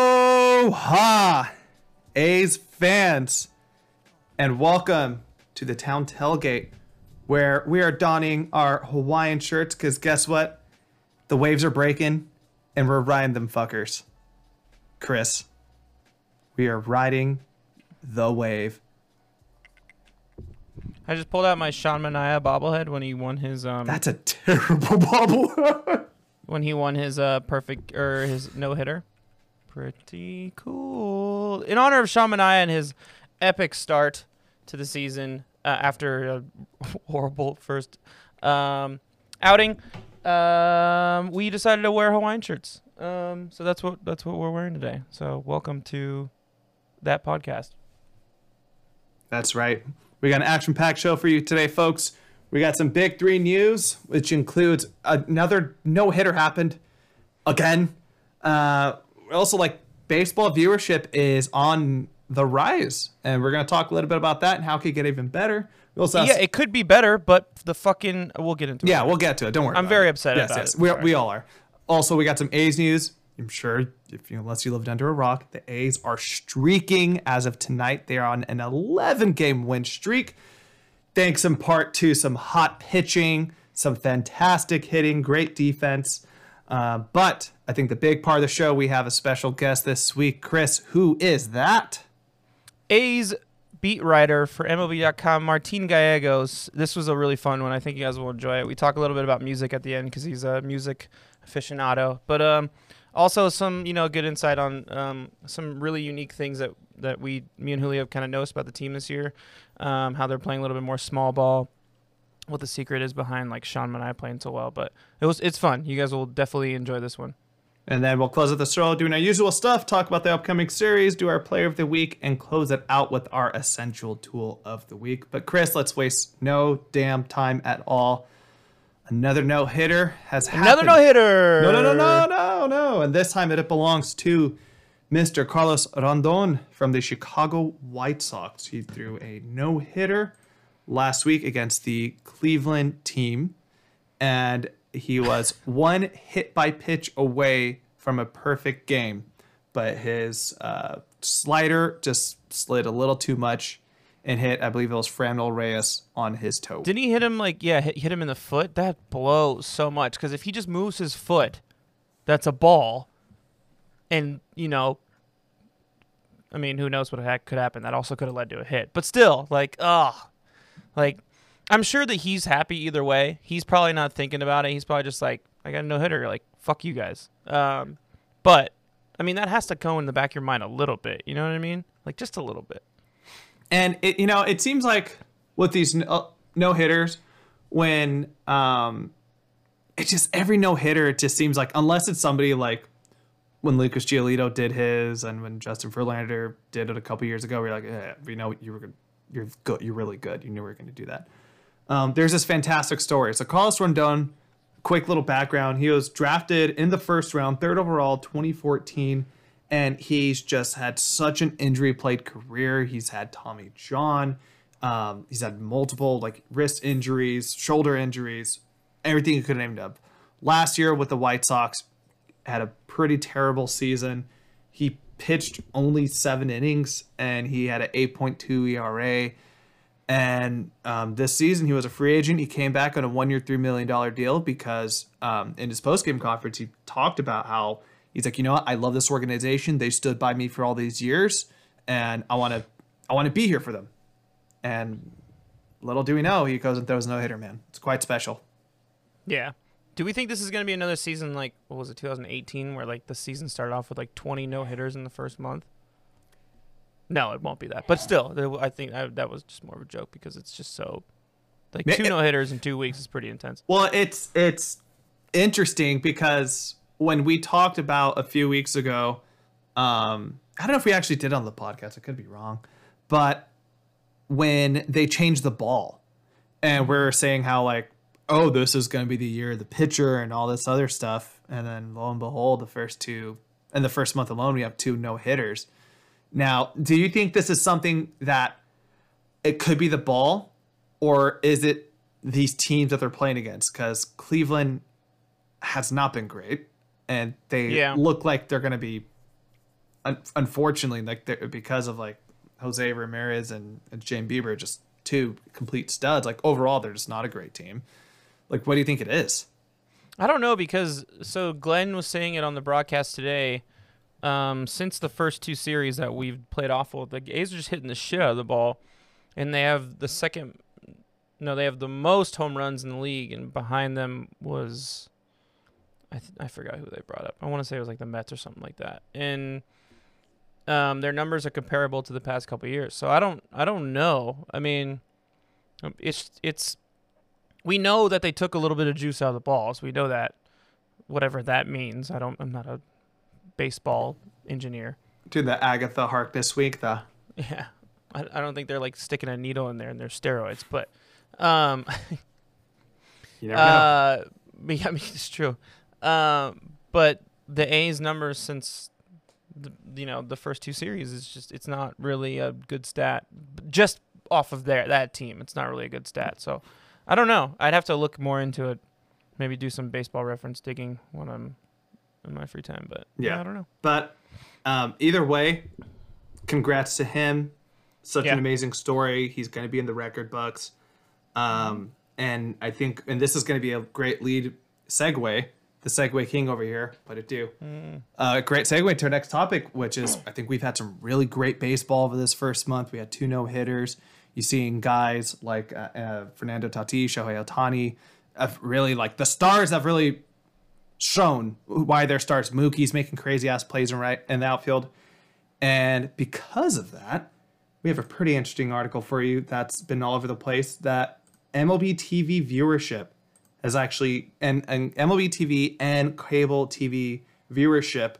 Aloha, A's fans, and welcome to the town tailgate where we are donning our Hawaiian shirts because guess what? The waves are breaking and we're riding them fuckers. Chris, we are riding the wave. I just pulled out my Sean Manaea bobblehead when he won his um That's a terrible bobble. when he won his uh perfect or his no hitter. Pretty cool. In honor of Sean Manaea and his epic start to the season uh, after a horrible first um, outing, um, we decided to wear Hawaiian shirts. Um, so that's what that's what we're wearing today. So welcome to that podcast. That's right. We got an action packed show for you today, folks. We got some big three news, which includes another no hitter happened again. Uh, also, like baseball viewership is on the rise, and we're gonna talk a little bit about that and how it could get even better. We also have Yeah, it could be better, but the fucking we'll get into it. yeah, we'll get to it. Don't worry. I'm very it. upset yes, about yes. it. We, we all are. Also, we got some A's news. I'm sure if you unless you lived under a rock, the A's are streaking as of tonight. They are on an 11 game win streak, thanks in part to some hot pitching, some fantastic hitting, great defense. Uh, but I think the big part of the show, we have a special guest this week. Chris, who is that? A's beat writer for MLB.com, Martin Gallegos. This was a really fun one. I think you guys will enjoy it. We talk a little bit about music at the end because he's a music aficionado, but um, also some you know good insight on um, some really unique things that that we me and Julio have kind of noticed about the team this year. Um, how they're playing a little bit more small ball. What the secret is behind like Sean and I playing so well, but it was it's fun. You guys will definitely enjoy this one. And then we'll close out the show doing our usual stuff, talk about the upcoming series, do our player of the week, and close it out with our essential tool of the week. But Chris, let's waste no damn time at all. Another no hitter has happened. Another happened. no hitter. No, no, no, no, no, no. And this time it belongs to Mr. Carlos Rodon from the Chicago White Sox. He threw a no hitter last week against the Cleveland team, and he was one hit by pitch away from a perfect game. But his uh, slider just slid a little too much and hit, I believe it was Fernando Reyes on his toe. Didn't he hit him like yeah, hit, hit him in the foot? That blows so much because if he just moves his foot, that's a ball, and you know, I mean, who knows what could happen? That also could have led to a hit, but still, like, ugh, like, I'm sure that he's happy either way. He's probably not thinking about it. He's probably just like, I got a no hitter. Like, fuck you guys. Um, but I mean, that has to go in the back of your mind a little bit. You know what I mean? Like, just a little bit. And it, you know, it seems like with these no hitters, when um, it just every no hitter, it just seems like unless it's somebody like when Lucas Giolito did his, and when Justin Verlander did it a couple years ago, we're like, eh, we know you were good, you're good, you're really good. You knew we were going to do that. Um, there's this fantastic story. So Carlos Rodon, quick little background. He was drafted in the first round, third overall, 2014 and he's just had such an injury plagued career. He's had Tommy John, um, he's had multiple like wrist injuries, shoulder injuries, everything you could have named up. Last year with the White Sox, had a pretty terrible season. He pitched only seven innings and he had an 8.2 ERA. And um, this season, he was a free agent. He came back on a one year, $3 million deal because um, in his post game conference, he talked about how he's like, you know what? I love this organization. They stood by me for all these years, and I want to, I want to be here for them. And little do we know, he goes and throws no hitter, man. It's quite special. Yeah. Do we think this is going to be another season like what was it 2018 where like the season started off with like 20 no hitters in the first month? No, it won't be that. But still, I think I, that was just more of a joke because it's just so like two no hitters in two weeks is pretty intense. Well, it's it's interesting because when we talked about a few weeks ago, um, I don't know if we actually did on the podcast. I could be wrong, but when they changed the ball, and we're saying how like, oh, this is going to be the year of the pitcher and all this other stuff, and then lo and behold, the first two, in the first month alone, we have two no hitters. Now, do you think this is something that it could be the ball, or is it these teams that they're playing against? Because Cleveland has not been great, and they Yeah. look like they're going to be, un- unfortunately, like they're, because of like Jose Ramirez and, and James Bieber, just two complete studs. Like overall, they're just not a great team. Like, what do you think it is? I don't know because so Glenn was saying it on the broadcast today. Um, since the first two series that we've played awful, the A's are just hitting the shit out of the ball, and they have the second. No, they have the most home runs in the league, and behind them was, I th- I forgot who they brought up. I want to say it was like the Mets or something like that, and um, their numbers are comparable to the past couple years. So I don't I don't know. I mean, um, it's it's we know that they took a little bit of juice out of the balls. We know that, whatever that means. I don't. I'm not a baseball engineer. Dude, the Agatha Harkness week, the Yeah, I, I don't think they're like sticking a needle in there and they're steroids, but um, you never know. uh, but yeah, I mean it's true. Um, but the A's numbers since the, you know the first two series is just it's not really a good stat. Just off of their that team, it's not really a good stat. So I don't know. I'd have to look more into it. Maybe do some baseball reference digging when I'm in my free time. But yeah, Yeah. I don't know. But um, either way, congrats to him. Such Yeah. an amazing story. He's going to be in the record books. Um, and I think, and this is going to be a great lead segue, the segue king over here. Let it do. Uh, great segue to our next topic, which is I think we've had some really great baseball over this first month. We had two no hitters. You're seeing guys like uh, uh, Fernando Tatis, Shohei Ohtani, really like the stars have really shown why their starts. Mookie's making crazy ass plays in right in the outfield, and because of that, we have a pretty interesting article for you that's been all over the place. That MLB TV viewership has actually and, and MLB TV and cable TV viewership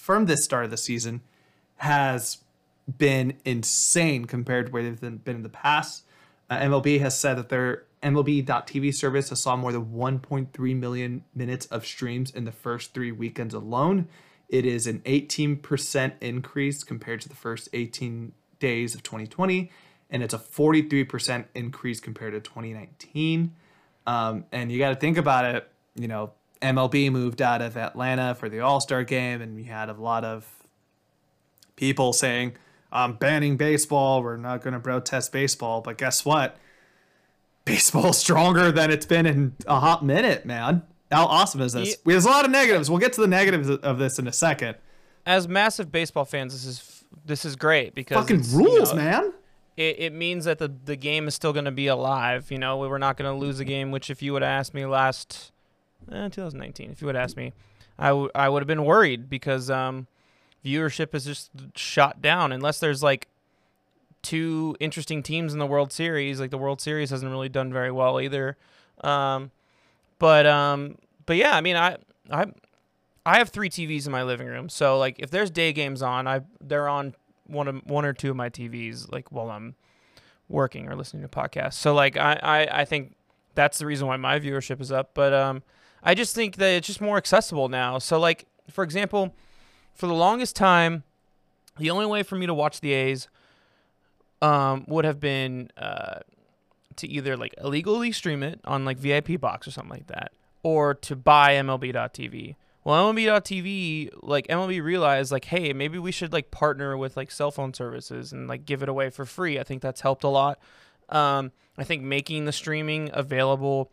from this start of the season has been insane compared to where they've been in the past. Uh, MLB has said that their MLB.TV service has saw more than 1.3 million minutes of streams in the first three weekends alone. It is an 18% increase compared to the first 18 days of 2020, and it's a 43% increase compared to 2019. Um, and you got to think about it. You know, MLB moved out of Atlanta for the All Star game, and we had a lot of people saying, "I'm banning baseball. We're not going to protest baseball." But guess what? Baseball's stronger than it's been in a hot minute, man. How awesome is this? Ye- There's a lot of negatives. We'll get to the negatives of this in a second. As massive baseball fans, this is this is great because Fucking it's, you rules, know, man. it, it means that the, the game is still going to be alive. You know, we were not going to lose a game, which if you would have asked me last eh, 2019, if you would have asked me, I, w- I would have been worried because um, viewership is just shot down unless there's like two interesting teams in the World Series. Like the World Series hasn't really done very well either. Um, but um, but yeah, I mean, I I I have three TVs in my living room, so like if there's day games on, I they're on one of one or two of my TVs like while I'm working or listening to podcasts. So like I, I, I think that's the reason why my viewership is up. But um I just think that it's just more accessible now. So like for example, for the longest time, the only way for me to watch the A's um would have been uh to either like illegally stream it on like VIP box or something like that, or to buy MLB.TV. Well, MLB.TV, like MLB realized, like, hey, maybe we should like partner with like cell phone services and like give it away for free. I think that's helped a lot. Um, I think making the streaming available,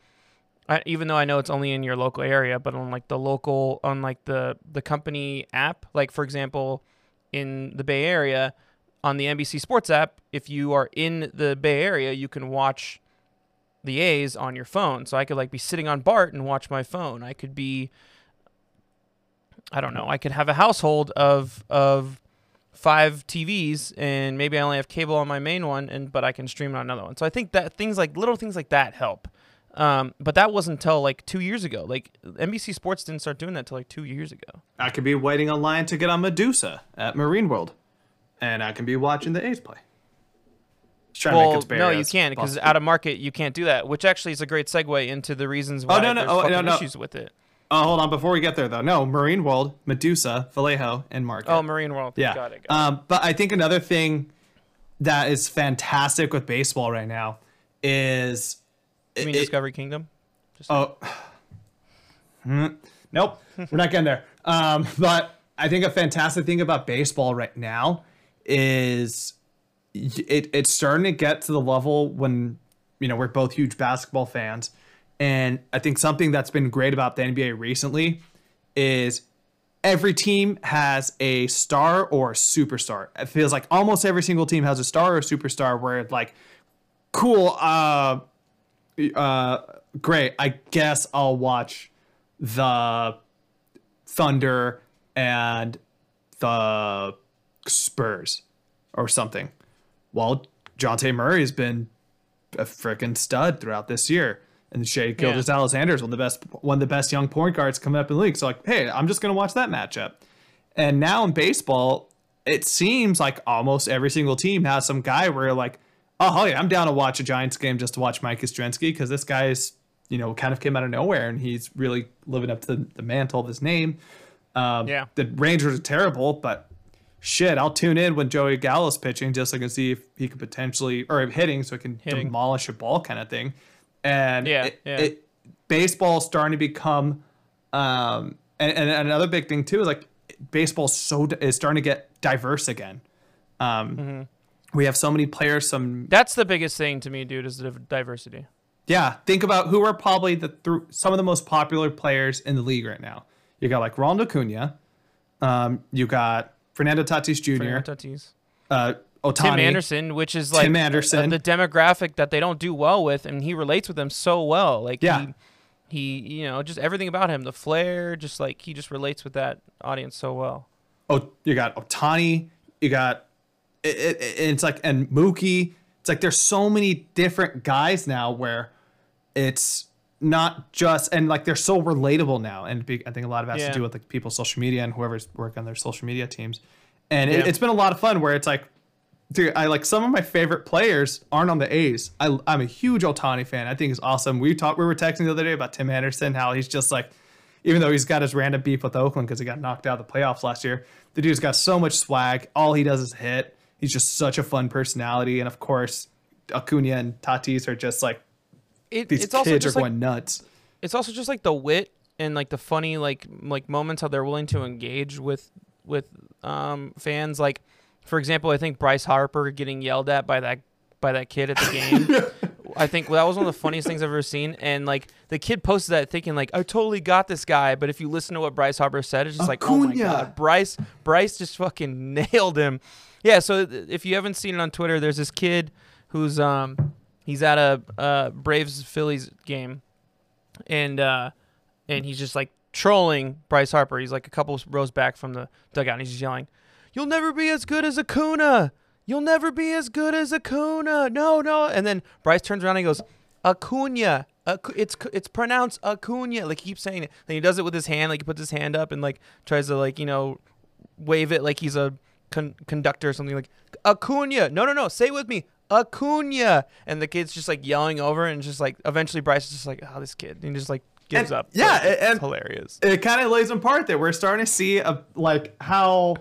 I, even though I know it's only in your local area, but on like the local, on like the the company app, like for example, in the Bay Area, on the NBC Sports app, if you are in the Bay Area, you can watch the A's on your phone. So I could like be sitting on BART and watch my phone. I could be I don't know. I could have a household of of five TVs and maybe I only have cable on my main one and but I can stream on another one. So I think that things like little things like that help. Um, but that wasn't until like two years ago. Like NBC Sports didn't start doing that until like two years ago. I could be waiting online to get on Medusa at Marine World, and I can be watching the A's play. Well, no, you can't because out of market you can't do that. Which actually is a great segue into the reasons why oh, no, no, there's oh, no, no. issues with it. Oh, hold on. Before we get there, though, no, Marine World, Medusa, Vallejo, and Market. Oh, Marine World. yeah. got it. Got. Um, but I think another thing that is fantastic with baseball right now is You mean it- Discovery Kingdom? Just oh, Hmm. nope, we're not getting there. Um, but I think a fantastic thing about baseball right now is it, it's starting to get to the level when you know we're both huge basketball fans, and I think something that's been great about the NBA recently is every team has a star or a superstar. It feels like almost every single team has a star or a superstar where it's like, cool, uh, uh, great. I guess I'll watch the Thunder and the Spurs or something. Well, Jonte Murray has been a freaking stud throughout this year. And Shai Gilgeous Yeah. Alexander is one of the best one of the best young point guards coming up in the league. So like, hey, I'm just gonna watch that matchup. And now in baseball, it seems like almost every single team has some guy where like, oh yeah, I'm down to watch a Giants game just to watch Mike Yastrzemski because this guy's, you know, kind of came out of nowhere and he's really living up to the, the mantle of his name. Um, Yeah. The Rangers are terrible, but shit, I'll tune in when Joey Gallo's pitching just so I can see if he could potentially or hitting so I can Hitting. demolish a ball kind of thing. And Yeah, it, yeah. it baseball is starting to become um and, and another big thing too is like baseball so is starting to get diverse again. Um Mm-hmm. we have so many players some That's the biggest thing to me, dude, is the diversity. yeah, think about who are probably the through some of the most popular players in the league right now. You got like Ronald Acuna, um, you got Fernando Tatis Jr., Fernando Tatis. uh, Ohtani, Tim Anderson, which is like Tim uh, Anderson. the demographic that they don't do well with, and he relates with them so well. Like Yeah. he, he, you know, just everything about him, the flair, just like he just relates with that audience so well. Oh, you got Ohtani, you got it, it, it- it's like and Mookie. It's like there's so many different guys now where it's not just and like they're so relatable now, and be, I think a lot of it has Yeah. to do with like people's social media and whoever's working on their social media teams, and it, Yeah. it's been a lot of fun where it's like. Dude, I like some of my favorite players aren't on the A's. I, I'm a huge Ohtani fan. I think he's awesome. We talked. We were texting the other day about Tim Anderson, how he's just like even though he's got his random beef with Oakland because he got knocked out of the playoffs last year, the dude's got so much swag. All he does is hit. He's just such a fun personality, and of course, Acuna and Tatis are just like It, these it's also kids are just like going nuts. it's also just like the wit and like the funny like like moments how they're willing to engage with with um fans. Like for example i think bryce harper getting yelled at by that by that kid at the game. I think that was one of the funniest things i've ever seen. And like the kid posted that thinking like i totally got this guy. But if you listen to what bryce harper said it's just like oh my god bryce bryce just fucking nailed him. Yeah so if you haven't seen it on twitter there's this kid who's um he's at a uh braves phillies game and uh and he's just like trolling Bryce Harper. He's like a couple rows back from the dugout and he's just yelling, "You'll never be as good as Acuna. You'll never be as good as Acuna. No, no." And then Bryce turns around and he goes, "Acuna. Acu- it's it's pronounced Acuna." Like he keeps saying it. Then he does it with his hand, like he puts his hand up and like tries to like, you know, wave it like he's a con- conductor or something like Acuna. No, no, no. Say it with me. Acuna. And the kid's just like yelling over and just like eventually Bryce is just like, "Oh, this kid." And he just like gives And- up. yeah, it's and- hilarious. It kind of lays in part that we're starting to see a, like how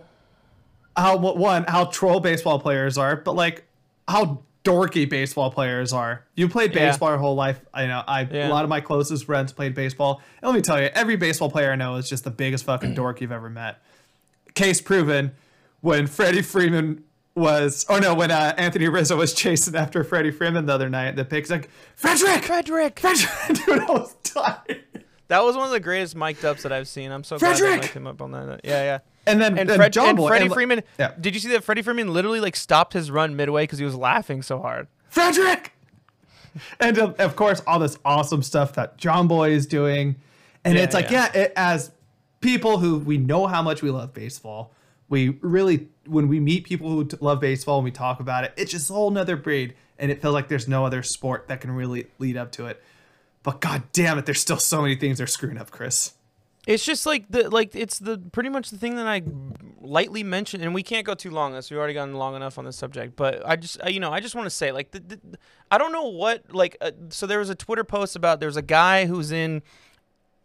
how one how troll baseball players are, but like how dorky baseball players are. You played Yeah. baseball your whole life. I know. I Yeah. a lot of my closest friends played baseball. And let me tell you, every baseball player I know is just the biggest fucking dork you've ever met. Case proven. When Freddie Freeman was, oh no, when uh, Anthony Rizzo was chasing after Freddie Freeman the other night, the pic's like, Frederick, Frederick. Frederick, dude, I was dying. That was one of the greatest mic'd ups that I've seen. I'm so glad Frederick! they mic'd him up on that. Yeah, yeah. And then And, and Fred, John and Boy, Freddie and, Freeman. yeah. Did you see that Freddie Freeman literally like stopped his run midway because he was laughing so hard? Frederick. and of, of course, all this awesome stuff that John Boy is doing, and Yeah, it's like, yeah, yeah. it, as people who we know how much we love baseball, we really when we meet people who love baseball and we talk about it, it's just a whole nother breed, and it feels like there's no other sport that can really lead up to it. But god damn it, there's still so many things they're screwing up, Chris. It's just like the like it's the pretty much the thing that I lightly mentioned, and we can't go too long. This we've already gone long enough on this subject, but I just you know I just want to say like the, the, I don't know what like uh, so there was a Twitter post about there's a guy who's in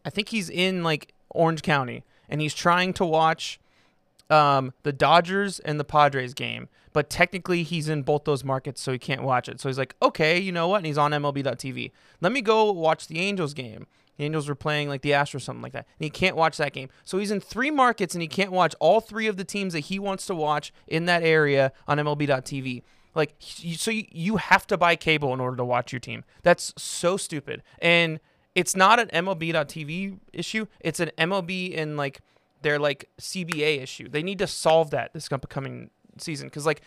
I think he's in like Orange County and he's trying to watch um, the Dodgers and the Padres game, but technically he's in both those markets, so he can't watch it. So he's like, okay, you know what? And he's on MLB.tv. Let me go watch the Angels game. The Angels were playing like the Astros, something like that, and he can't watch that game. So he's in three markets and he can't watch all three of the teams that he wants to watch in that area on MLB.TV. Like, so you, have to buy cable in order to watch your team. That's so stupid. And it's not an MLB.TV issue. It's an MLB and like their like CBA issue. They need to solve that this upcoming season because like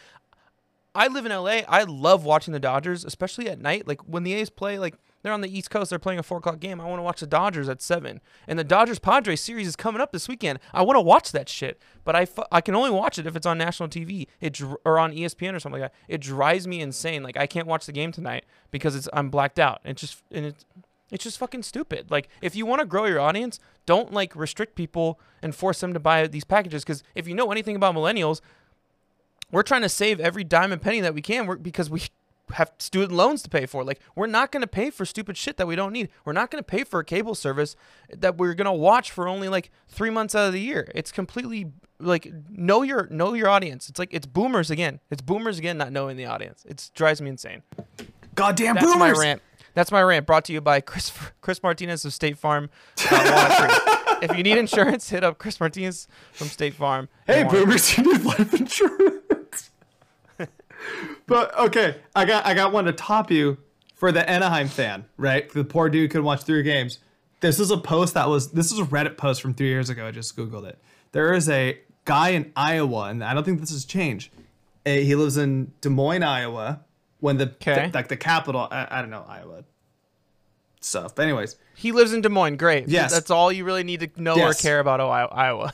I live in LA. I love watching the Dodgers, especially at night. Like when the A's play, like they're on the East Coast, they're playing a four o'clock game. I want to watch the Dodgers at seven, and the Dodgers Padres series is coming up this weekend. I want to watch that shit, but I, fu- I can only watch it if it's on national TV. It dr- or on ESPN or something like that. It drives me insane. Like I can't watch the game tonight because it's I'm blacked out. It just and it's it's just fucking stupid. Like if you want to grow your audience, don't like restrict people and force them to buy these packages. Because if you know anything about millennials, we're trying to save every dime and penny that we can we're, because we have student loans to pay for. Like we're not going to pay for stupid shit that we don't need. We're not going to pay for a cable service that we're going to watch for only like 3 months out of the year. It's completely like know your know your audience. It's like it's boomers again. It's boomers again not knowing the audience. It drives me insane. Goddamn That's boomers. my rant. That's my rant brought to you by Chris Chris Martinez of State Farm. uh, if you need insurance, hit up Chris Martinez from State Farm. Hey, boomers, you need life insurance. but okay, I got I got one to top you for the Anaheim fan, right? The poor dude could watch three games. This is a post that was this is a Reddit post from three years ago. I just googled it. There is a guy in Iowa, and I don't think this has changed. Uh, He lives in Des Moines, Iowa. When the, Okay. like the capital, I, I don't know Iowa stuff. But anyways, He lives in Des Moines. Great. Yes. That's all you really need to know or care about Ohio- Iowa.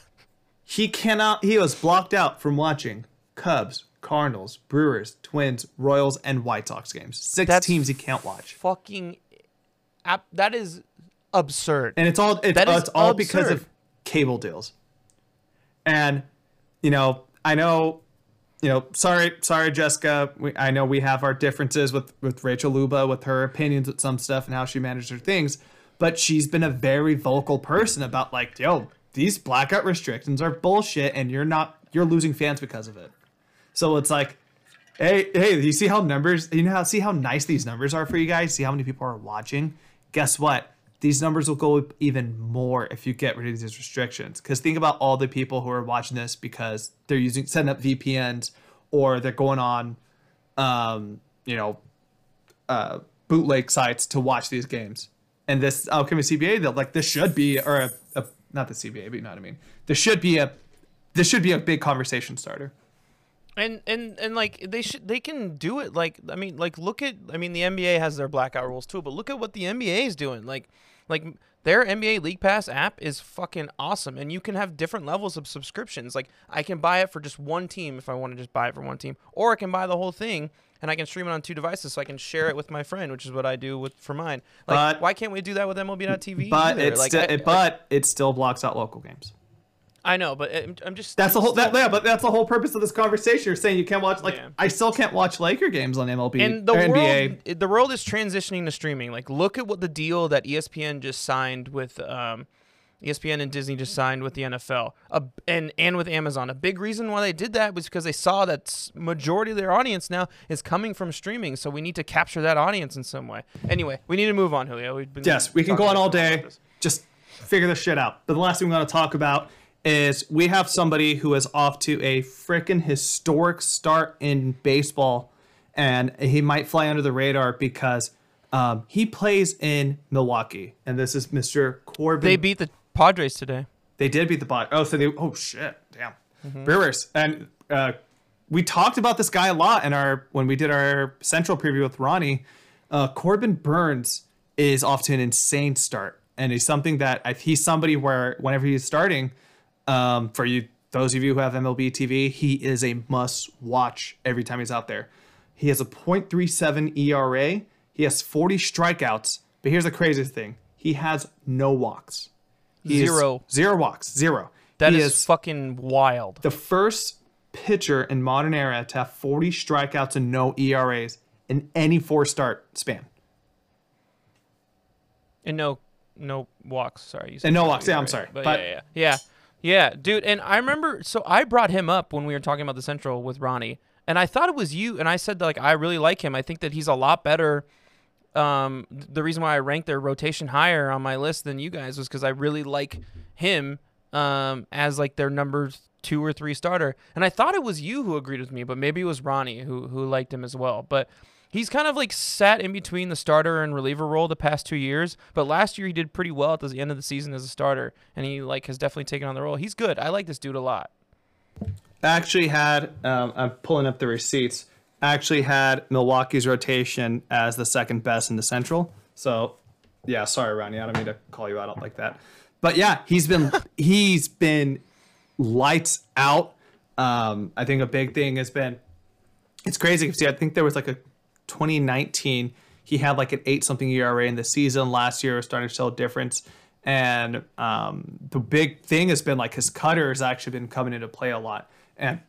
He cannot. He was blocked out from watching Cubs, Cardinals, Brewers, Twins, Royals, and White Sox games. Six That's teams he can't watch, Fucking. That is absurd. and it's all it's, uh, it's all because of cable deals. And you know, I know, you know, sorry, sorry, Jessica. We, I know we have our differences with with Rachel Luba with her opinions with some stuff and how she managed her things, but she's been a very vocal person about like, yo, these blackout restrictions are bullshit, and you're not you're losing fans because of it. So it's like, hey, hey, you see how numbers, you know how see how nice these numbers are for you guys? See how many people are watching? Guess what? These numbers will go up even more if you get rid of these restrictions. Because think about all the people who are watching this because they're using setting up VPNs or they're going on, um, you know, uh, bootleg sites to watch these games. And this outcoming CBA, they'll like this should be or a, a not the CBA, but you know what I mean. This should be a this should be a big conversation starter. and and and like they should they can do it like i mean like look at i mean the nba has their blackout rules too but look at what the nba is doing like like their nba league pass app is fucking awesome and you can have different levels of subscriptions like i can buy it for just one team if i want to just buy it for one team or i can buy the whole thing and i can stream it on two devices so i can share it with my friend which is what i do with for mine like But- why can't we do that with mlb.tv but either? it's like sti- I, but it still blocks out local games. I know but I'm, I'm just That's the whole that, yeah, but that's the whole purpose of this conversation. You're saying you can't watch like Yeah. I still can't watch Laker games on MLB and the or world, NBA. the world is transitioning to streaming. Like, look at what the deal that ESPN just signed with, um, ESPN and Disney just signed with the NFL, a, and and with Amazon. A big reason why they did that was because they saw that majority of their audience now is coming from streaming. So we need to capture that audience in some way. Anyway, we need to move on, Julio. We've been Yes, we can go on all day. Just figure this shit out. But the last thing we want to talk about is we have somebody who is off to a freaking historic start in baseball, and he might fly under the radar because um, he plays in Milwaukee, and this is Mr. Corbin. They beat the Padres today. They did beat the bot. Oh, so they. Oh shit! Damn. Brewers and uh, we talked about this guy a lot in our when we did our central preview with Ronnie. Uh, Corbin Burnes is off to an insane start, and he's something that I, he's somebody where whenever he's starting, um, for you those of you who have MLB TV, he is a must watch every time he's out there. He has a .37 ERA. He has 40 strikeouts. But here's the craziest thing: he has no walks. He Zero. zero walks, zero. That is, is fucking wild. the first pitcher in modern era to have 40 strikeouts and no ERAs in any four start span. And no, no walks. Sorry. And no walks, yeah, I'm sorry. But, But- yeah, yeah, yeah, yeah, dude. And I remember, so I brought him up when we were talking about the Central with Ronnie, and I thought it was you. And I said like I really like him. I think that he's a lot better um, the reason why I ranked their rotation higher on my list than you guys was because I really like him um, as like their number two or three starter. And I thought it was you who agreed with me, but maybe it was Ronnie who who liked him as well. But he's kind of like sat in between the starter and reliever role the past two years. But last year he did pretty well at the end of the season as a starter, and he like has definitely taken on the role. He's good. I like this dude a lot. Actually had um, I'm pulling up the receipts. Actually had Milwaukee's rotation as the second best in the Central. So yeah, sorry, Ronnie, I don't mean to call you out like that. But yeah, he's been he's been lights out. Um, I think a big thing has been it's crazy. See, I think there was like a 2019 he had like an eight something ERA in the season. Last year was starting to show a difference. And um, the big thing has been like his cutter has actually been coming into play a lot, and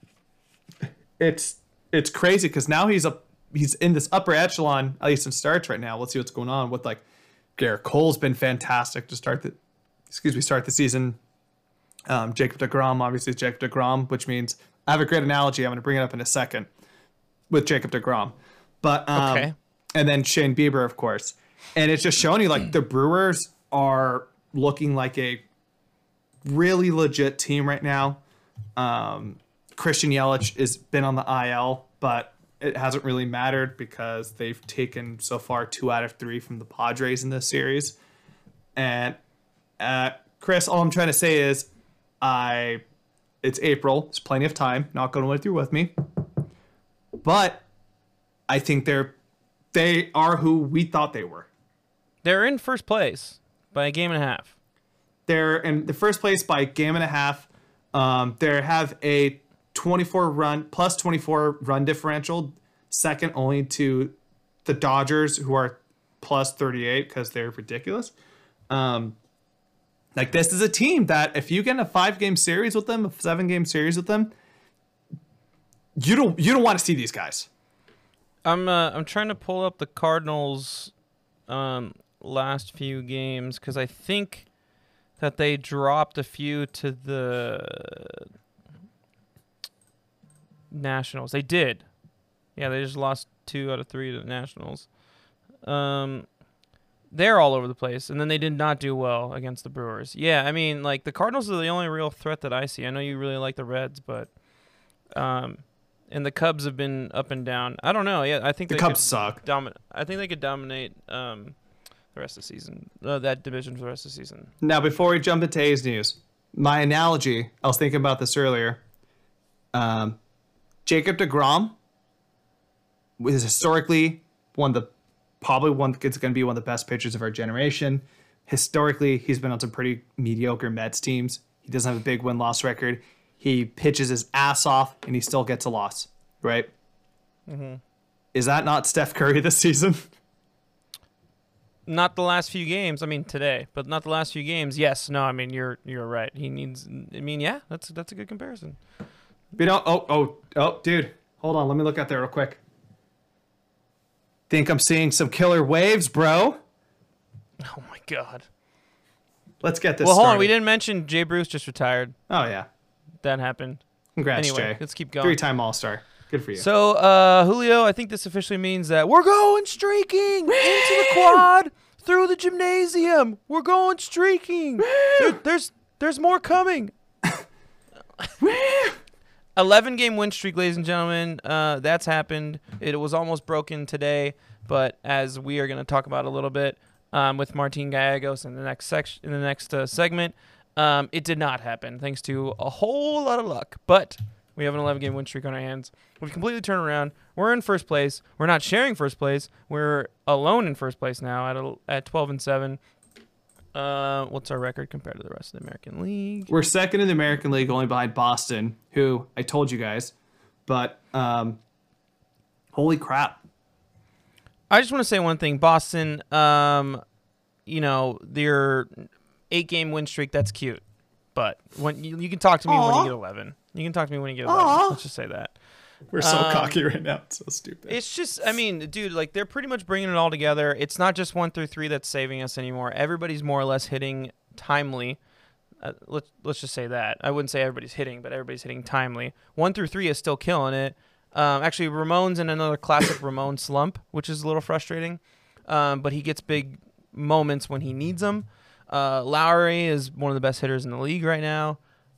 it's it's crazy because now he's up he's in this upper echelon at least in starts right now. Let's see what's going on with like Gerrit Cole's been fantastic to start the excuse me start the season. Um, Jacob Degrom obviously Jacob Degrom, which means I have a great analogy. I'm going to bring it up in a second with Jacob Degrom, but um, Okay. and then Shane Bieber, of course, and it's just showing you like the Brewers are looking like a really legit team right now. Um, Christian Yelich has been on the IL, but it hasn't really mattered because they've taken so far two out of three from the Padres in this series. And uh, Chris, all I'm trying to say is, I, it's April. There's plenty of time. Not going to let you with me, but I think they're they are who we thought they were. They're in first place by a game and a half. They're in the first place by a game and a half. Um, they have a 24 run plus 24 run differential, second only to the Dodgers, who are plus 38 because they're ridiculous. Um, like this is a team that if you get in a five game series with them, a seven game series with them, you don't you don't want to see these guys. I'm uh, I'm trying to pull up the Cardinals' um, last few games because I think that they dropped a few to the Nationals. They did. Yeah, they just lost two out of three to the Nationals. Um, they're all over the place, and then they did not do well against the Brewers. Yeah, I mean, like the Cardinals are the only real threat that I see. I know you really like the Reds, but um, and the Cubs have been up and down. I don't know. Yeah, I think The they Cubs suck. dominate. I think they could dominate um, the rest of the season. Uh, that division for the rest of the season. Now, before we jump into A's news, my analogy, I was thinking about this earlier. Um, Jacob DeGrom was historically one of the probably one that's going to be one of the best pitchers of our generation. Historically, he's been on some pretty mediocre Mets teams. He doesn't have a big win loss record. He pitches his ass off and he still gets a loss, right? Mm-hmm. Is that not Steph Curry this season? Not the last few games. I mean today, but not the last few games. Yes. No. I mean you're you're right. He needs. I mean yeah. That's that's a good comparison. You know, oh, oh, oh, dude, hold on. Let me look out there real quick. Think I'm seeing some killer waves, bro. Oh my God. Let's get this. well, hold on. We didn't mention Jay Bruce just retired. Oh yeah, That happened. congrats, anyway, Jay. let's keep going. Three-time All-Star. Good for you. So, uh, Julio, I think this officially means that we're going streaking into the quad through the gymnasium. We're going streaking. There- there's there's more coming. Eleven game win streak, ladies and gentlemen. Uh, that's happened. It was almost broken today, but as we are going to talk about a little bit um, with Martin Gallegos in the next section, in the next uh, segment, um, it did not happen thanks to a whole lot of luck. But we have an 11 game win streak on our hands. We've completely turned around. We're in first place. We're not sharing first place. We're alone in first place now at a, at 12 and 7. Uh, what's our record compared to the rest of the American League? We're second in the American League, only behind Boston, who I told you guys. But um, holy crap! I just want to say one thing, Boston. Um, you know their eight game win streak. That's cute, but when you, you can talk to me when you get eleven. You can talk to me when you get eleven. Aw. Let's just say that. We're so Um, cocky right now. It's so stupid. It's just, I mean, dude, like they're pretty much bringing it all together. It's not just one through three that's saving us anymore. Everybody's more or less hitting timely. Uh, let's let's just say that. I wouldn't say everybody's hitting, but everybody's hitting timely. One through three is still killing it. Um, actually, Ramon's in another classic Ramon slump, which is a little frustrating. um, but he gets big moments when he needs them. Uh, Lowrie is one of the best hitters in the league right now.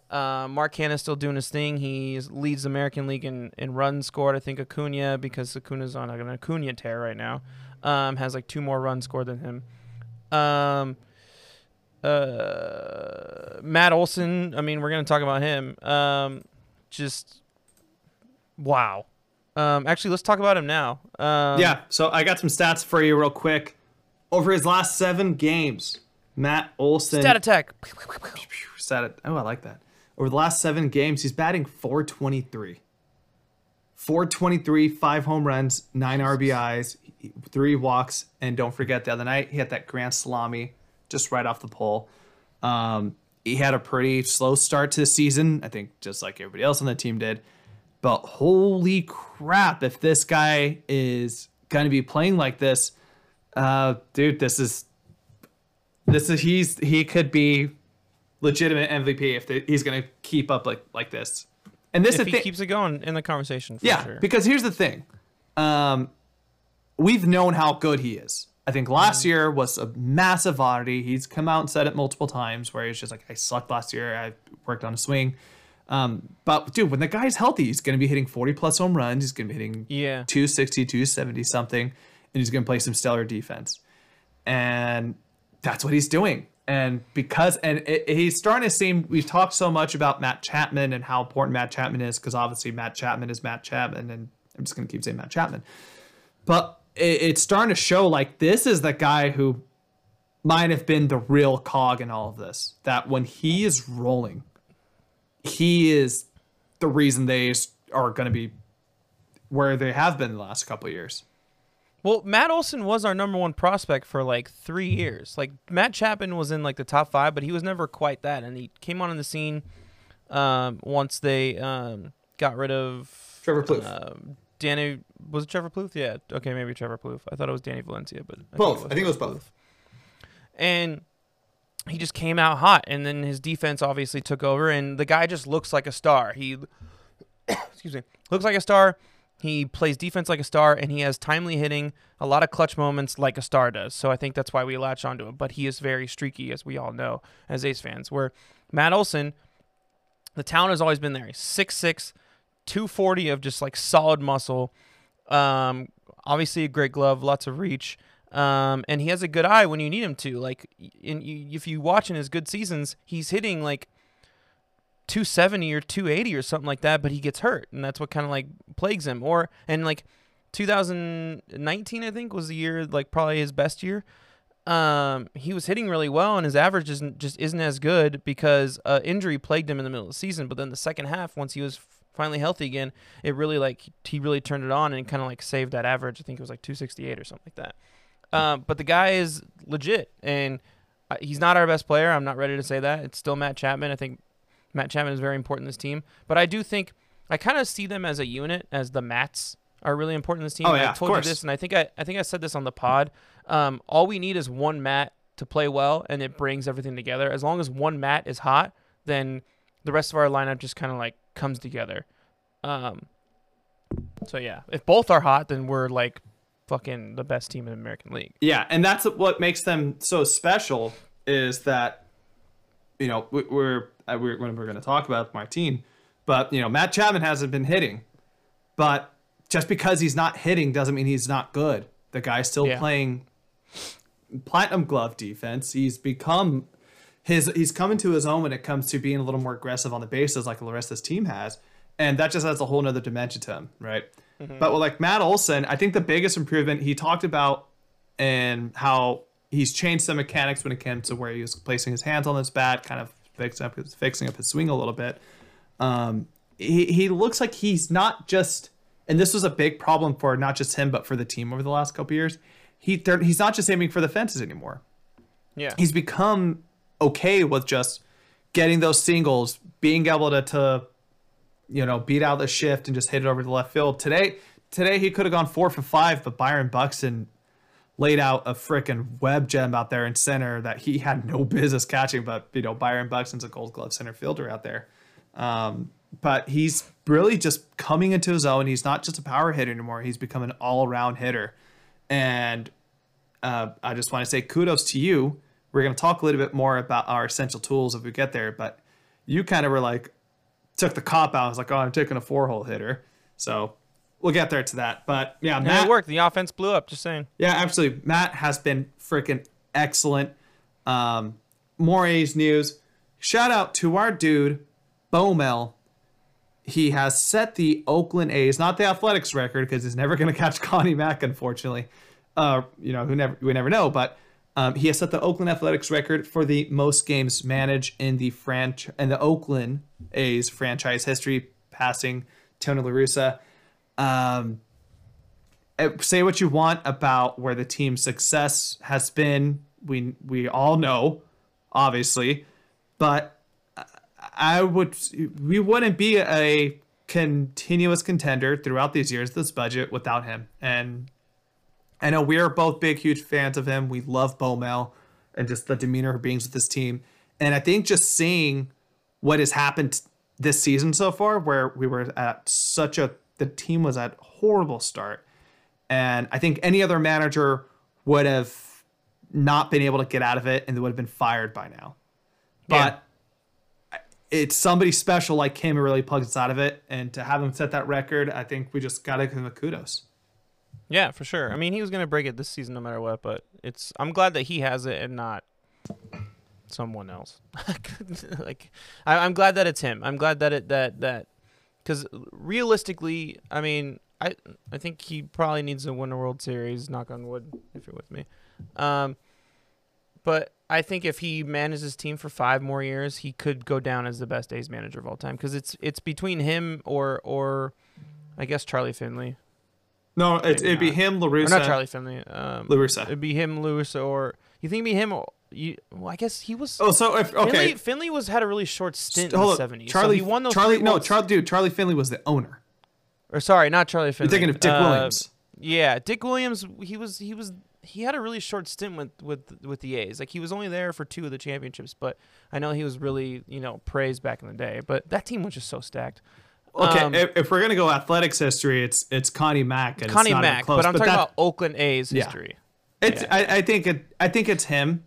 Uh, Mark Canha's still doing his thing. He leads the American League in, in runs scored. I think Acuna, because Acuna's on an Acuna tear right now, um, has like two more runs scored than him. Um, uh, Matt Olson, I mean, we're going to talk about him. Um, just wow. Um, actually, let's talk about him now. Um, yeah, so I got some stats for you real quick. Over his last seven games, Matt Olson. Stat attack. Stat. Oh, I like that. Over the last seven games, he's batting 423. 423, five home runs, nine RBIs, three walks, and don't forget the other night he had that grand salami just right off the pole. Um, he had a pretty slow start to the season, I think, just like everybody else on the team did. But holy crap, if this guy is going to be playing like this, uh, dude, this is this is he's he could be legitimate MVP if he's going to keep up like like this. And this if he thi- keeps it going in the conversation. For yeah, sure. because here's the thing. Um, we've known how good he is. I think last year was a massive oddity. He's come out and said it multiple times where he's just like, I sucked last year. I worked on a swing. Um, but dude, when the guy's healthy, he's going to be hitting 40 plus home runs. He's going to be hitting Yeah. 260, 270 something, and he's going to play some stellar defense. And that's what he's doing. And because, and it, he's starting to seem, we've talked so much about Matt Chapman and how important Matt Chapman is because obviously Matt Chapman is Matt Chapman. And I'm just going to keep saying Matt Chapman. But it, it's starting to show like this is the guy who might have been the real cog in all of this. That when he is rolling, he is the reason they are going to be where they have been the last couple years. Well, Matt Olson was our number one prospect for like three years. Like Matt Chapman was in like the top five, but he was never quite that. And he came on in the scene um, once they um, got rid of Trevor Plouffe. Um, Danny was it Trevor Plouffe? Yeah. Okay, maybe Trevor Plouffe. I thought it was Danny Valencia, but I both. think I think it was both. and he just came out hot and then his defense obviously took over and the guy just looks like a star he excuse me looks like a star he plays defense like a star and he has timely hitting a lot of clutch moments like a star does. So i think that's why we latch onto him. But he is very streaky as we all know as A's fans. Where matt olson the talent has always been there. He's 6'6 240 of just like solid muscle. Um obviously a great glove lots of reach. Um, and he has a good eye when you need him to. Like, in, if you watch in his good seasons, he's hitting like 270 or 280 or something like that, but he gets hurt, and that's what kind of like plagues him. Or and like 2019, I think was the year like probably his best year. Um, he was hitting really well, and his average isn't just isn't as good because uh, injury plagued him in the middle of the season. But then the second half, once he was finally healthy again, it really like he really turned it on and kind of like saved that average. I think it was like 268 or something like that. Um, but the guy is legit, and uh, he's not our best player. I'm not ready to say that. It's still Matt Chapman. I think Matt Chapman is very important in this team. But I do think I kind of see them as a unit, as the Mats are really important in this team. Oh, yeah, I told you this, and I think I, I think I said this on the pod. Um, all we need is one Matt to play well, and it brings everything together. As long as one Matt is hot, then the rest of our lineup just kind of like comes together. Um, so yeah, if both are hot, then we're like fucking the best team in the American League. Yeah, and that's what makes them so special is that you know we- we're we're when we're going to talk about Martin, but you know Matt Chapman hasn't been hitting, but just because he's not hitting doesn't mean he's not good. The guy's still Yeah. playing platinum glove defense. He's become his he's coming to his own when it comes to being a little more aggressive on the bases like the rest of this team has. And that just adds a whole nother dimension to him, right? Mm-hmm. But with like Matt Olson, I think the biggest improvement he talked about and how he's changed some mechanics when it came to where he was placing his hands on his bat, kind of fixing up his, fixing up his swing a little bit. Um, he, he looks like he's not just, and this was a big problem for not just him but for the team over the last couple years. He he's not just aiming for the fences anymore. Yeah. He's become okay with just getting those singles, being able to, to you know, beat out the shift and just hit it over the left field. Today, today he could have gone four for five, but Byron Buxton laid out a freaking web gem out there in center that he had no business catching. But you know, Byron Buxton's a Gold Glove center fielder out there. Um, but he's really just coming into his own. He's not just a power hitter anymore. He's become an all-around hitter, and uh, I just want to say kudos to you. We're going to talk a little bit more about our essential tools if we get there, but you kind of were like, took the cop out. I was like, oh, I'm taking a four hole hitter. So we'll get there to that. But yeah, And Matt, it worked. The offense blew up. Just saying. yeah, absolutely. Matt has been freaking excellent. Um, more A's news. Shout out to our dude, Bomel. He has set the Oakland A's, not the athletics record, because he's never going to catch Connie Mack, unfortunately. Uh, you know, who never we never know, but um, he has set the Oakland Athletics record for the most games managed in the franchise in the Oakland A's franchise history, passing Tony La Russa. Um, uh, say what you want about where the team's success has been. We we all know, obviously, but I would we wouldn't be a continuous contender throughout these years this budget without him. And I know we are both big huge fans of him. We love Bomel and just the demeanor he brings with this team. And I think just seeing what has happened this season so far, where we were at such a the team was at horrible start and I think any other manager would have not been able to get out of it and they would have been fired by now. But it's somebody special like him who really plugs us out of it. And to have him set that record, I think we just got to give him a kudos. Yeah, for sure. I mean, he was gonna break it this season no matter what, but it's. I'm glad that he has it and not someone else. like, I, I'm glad that it's him. I'm glad that it that that because realistically, I mean, I I think he probably needs to win a World Series. Knock on wood, if you're with me. Um, but I think if he manages his team for five more years, he could go down as the best A's manager of all time because it's it's between him or or I guess Charlie Finley. No, it, it'd be him, Or not Charlie Finley. Um, LaRussa. It'd be him, Lewis, or you think it'd be him? You, well, I guess he was. Oh, so if, okay. Finley, Finley was had a really short stint in Hold the up. seventies. Charlie, so won those. Charlie, no, Charlie, dude, Charlie Finley was the owner. Or sorry, not Charlie Finley. You're thinking of Dick Uh, Williams. Yeah, Dick Williams. He was he was he had a really short stint with with with the A's. Like he was only there for two of the championships, but I know he was really you know praised back in the day. But that team was just so stacked. Okay, Um, if, if we're gonna go athletics history, it's it's Connie Mack. And Connie it's not even Mack, close, but I'm talking that- about Oakland A's Yeah. history. It's Yeah. I, I think it I think it's him.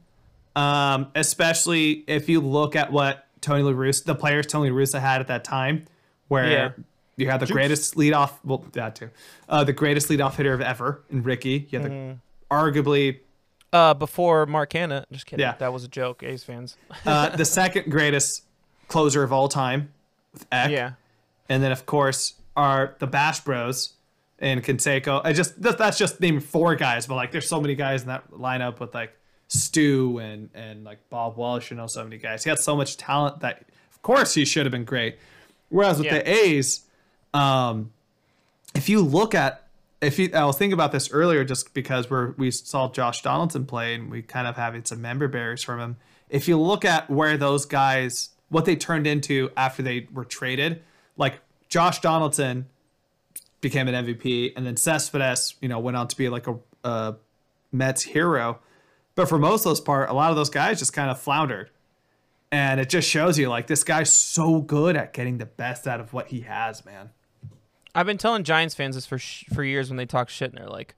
Um, especially if you look at what Tony La Russa, the players Tony La Russa had at that time, where Yeah. you had the greatest leadoff well that too. Uh, the greatest leadoff hitter of ever in Ricky. You had Mm-hmm. the arguably Uh, before Mark Canha. Just kidding. Yeah. That was a joke, A's fans. uh, the second greatest closer of all time with Eck. yeah. And then of course are the Bash Bros and Canseco. I just that's just naming four guys, but like there's so many guys in that lineup with like Stu and and like Bob Welch, you know, so many guys. He had so much talent that of course he should have been great. Whereas with Yeah. the A's, um, if you look at if you I was thinking about this earlier just because we're we saw Josh Donaldson play and we kind of having some member bearers from him. If you look at where those guys what they turned into after they were traded, like Josh Donaldson became an MVP and then Cespedes, you know, went on to be like a, a Mets hero. But for most of those part, a lot of those guys just kind of floundered. And it just shows you like this guy's so good at getting the best out of what he has, man. I've been telling Giants fans this for sh- for years when they talk shit and they're like,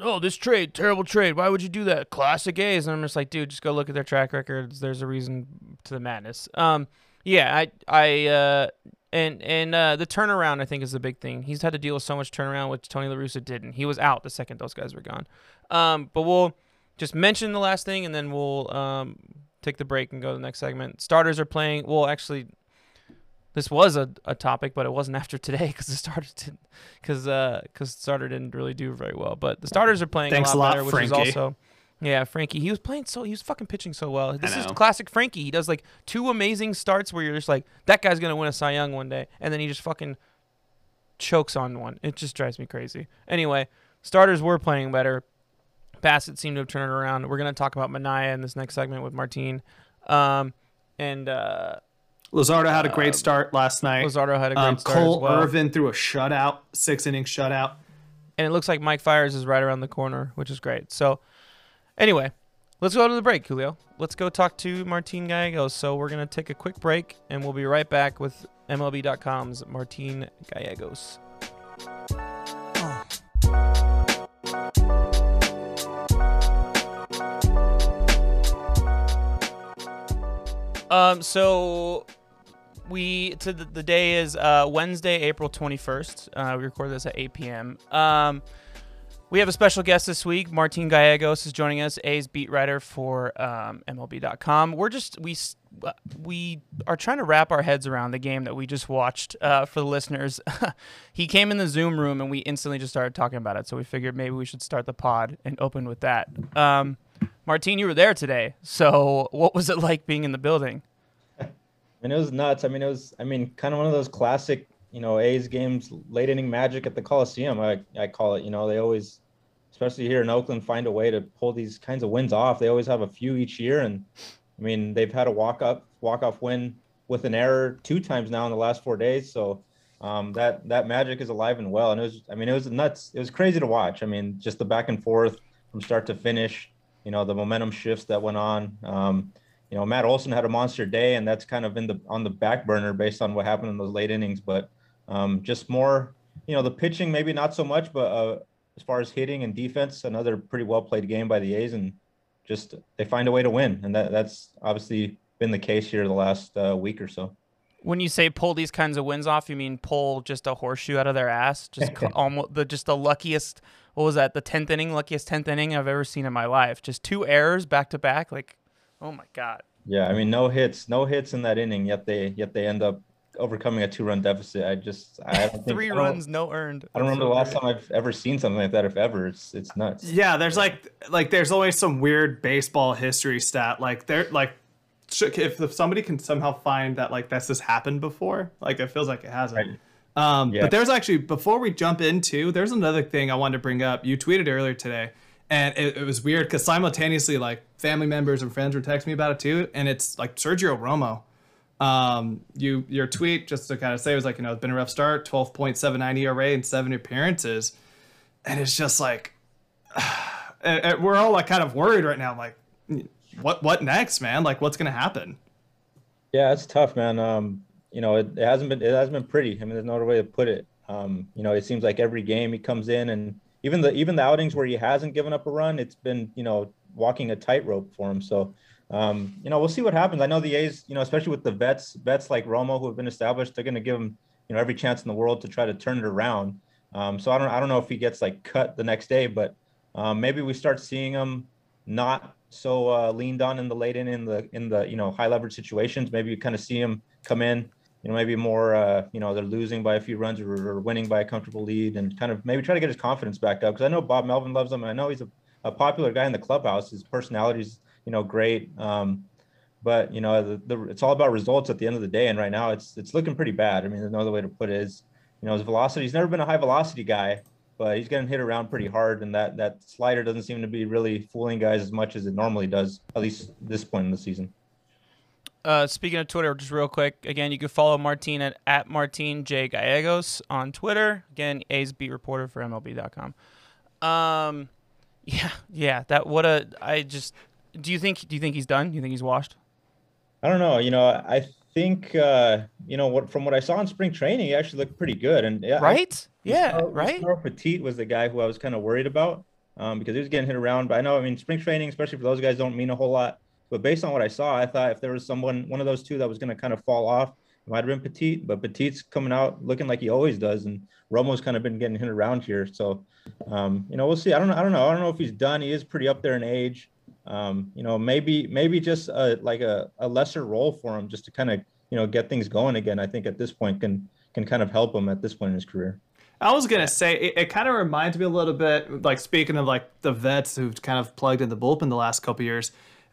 "Oh, this trade, terrible trade. Why would you do that? Classic A's." And I'm just like, "Dude, just go look at their track records. There's a reason to the madness." Um, yeah, I I uh and and uh, the turnaround I think is the big thing. He's had to deal with so much turnaround, which Tony La Russa didn't. He was out the second those guys were gone. Um, but we'll just mention the last thing and then we'll um take the break and go to the next segment. Starters are playing. Well, actually, this was a, a topic, but it wasn't after today because the starters didn't because because starter didn't really do very well. But the starters are playing Thanks a a lot lot, better, which is also yeah, Frankie. He was playing so he was fucking pitching so well. This is classic Frankie. He does like two amazing starts where you're just like that guy's gonna win a Cy Young one day, and then he just fucking chokes on one. It just drives me crazy. Anyway, starters were playing better. Bassett seemed to have turned it around. We're gonna talk about Manaea in this next segment with Martine. Um, and uh, Luzardo had a great start last night. Luzardo had a great Um, start Cole as well. Irvin threw a shutout, six inning shutout. and it looks like Mike Fiers is right around the corner, which is great. So, anyway, let's go to the break, Julio. Let's go talk to Martine Gallegos. So we're gonna take a quick break, and we'll be right back with MLB.com's Martine Gallegos. Um, so we to the, the day is uh, Wednesday, April 21st. Uh, we record this at 8 p.m. Um, we have a special guest this week. Martin Gallegos is joining us, A's beat writer for um, MLB.com. We're just we uh, we are trying to wrap our heads around the game that we just watched. Uh, for the listeners, he came in the Zoom room and we instantly just started talking about it. So we figured maybe we should start the pod and open with that. Um, Martin, you were there today. So what was it like being in the building? I mean, it was nuts. I mean, it was, I mean, kind of one of those classic, you know, A's games, late inning magic at the Coliseum. I, I call it, you know, they always, especially here in Oakland, find a way to pull these kinds of wins off. They always have a few each year. And I mean, they've had a walk up, walk off win with an error two times now in the last four days. So um, that, that magic is alive and well. And it was, I mean, it was nuts. It was crazy to watch. I mean, just the back and forth from start to finish, you know, the momentum shifts that went on. Um, you know, Matt Olson had a monster day, and that's kind of in the on the back burner based on what happened in those late innings. But um, just more, you know, the pitching maybe not so much, but uh, as far as hitting and defense, another pretty well played game by the A's, and just they find a way to win, and that that's obviously been the case here the last uh, week or so. When you say pull these kinds of wins off, you mean pull just a horseshoe out of their ass, just almost the just the luckiest. What was that? The tenth inning, luckiest tenth inning I've ever seen in my life. Just two errors back to back. Like, oh my god. Yeah, I mean, no hits, no hits in that inning. Yet they yet they end up overcoming a two run deficit. I just I don't think, three I don't- runs, no earned. I don't remember so the last great. time I've ever seen something like that. If ever, it's it's nuts. Yeah, there's like like there's always some weird baseball history stat. Like there like if if somebody can somehow find that like this has happened before, like it feels like it hasn't. Right. Um, Yeah. But there's actually before we jump into, there's another thing I wanted to bring up. You tweeted earlier today, and it, it was weird because simultaneously like family members and friends were texting me about it too, and it's like Sergio Romo. Um, you your tweet just to kind of say was like you know it's been a rough start, 12.79 ERA and seven appearances, and it's just like and- and we're all like kind of worried right now. Like, what what next, man? Like, what's gonna happen? Yeah, it's tough, man. Um, you know, it, it hasn't been it hasn't been pretty. I mean, there's no other way to put it. Um, you know, it seems like every game he comes in and even the even the outings where he hasn't given up a run, it's been, you know, walking a tightrope for him. So um, you know, we'll see what happens. I know the A's, you know, especially with the vets, vets like Romo who have been established, they're gonna give him, you know, every chance in the world to try to turn it around. Um, so I don't I don't know if he gets like cut the next day, but um, maybe we start seeing him not so uh, leaned on in the late in in the in the you know high leverage situations. Maybe you kind of see him come in, you know, maybe more uh, you know they're losing by a few runs or, or winning by a comfortable lead, and kind of maybe try to get his confidence back up. Because I know Bob Melvin loves him, and I know he's a, a popular guy in the clubhouse. His personality's you know great. Um, but you know the, the, it's all about results at the end of the day, and right now it's it's looking pretty bad. I mean, there's no other way to put it. Is you know his velocity. He's never been a high velocity guy, but he's getting hit around pretty hard, and that that slider doesn't seem to be really fooling guys as much as it normally does, at least this point in the season. Uh, speaking of Twitter, just real quick, again, you can follow Martin at, at Martin J Gallegos on Twitter. Again, A's beat reporter for MLB.com. Um, yeah, yeah. That what a. I just. Do you think? Do you think he's done? Do you think he's washed? I don't know. You know, I think uh, you know what from what I saw in spring training, he actually looked pretty good. And yeah, I- Right? Yeah. Yusmeiro- Right. Yusmeiro Petit was the guy who I was kind of worried about um, because he was getting hit around. But I know, I mean, spring training, especially for those guys, don't mean a whole lot. But based on what I saw, I thought if there was someone, one of those two that was going to kind of fall off, it might have been Petit. But Petit's coming out looking like he always does, and Romo's kind of been getting hit around here. So, um, you know, we'll see. I don't know. I don't know. I don't know if he's done. He is pretty up there in age. Um, you know, maybe maybe just a, like a, a lesser role for him, just to kind of you know get things going again. I think at this point can can kind of help him at this point in his career. I was gonna say it, it kind of reminds me a little bit, like speaking of like the vets who've kind of plugged in the bullpen the last couple years.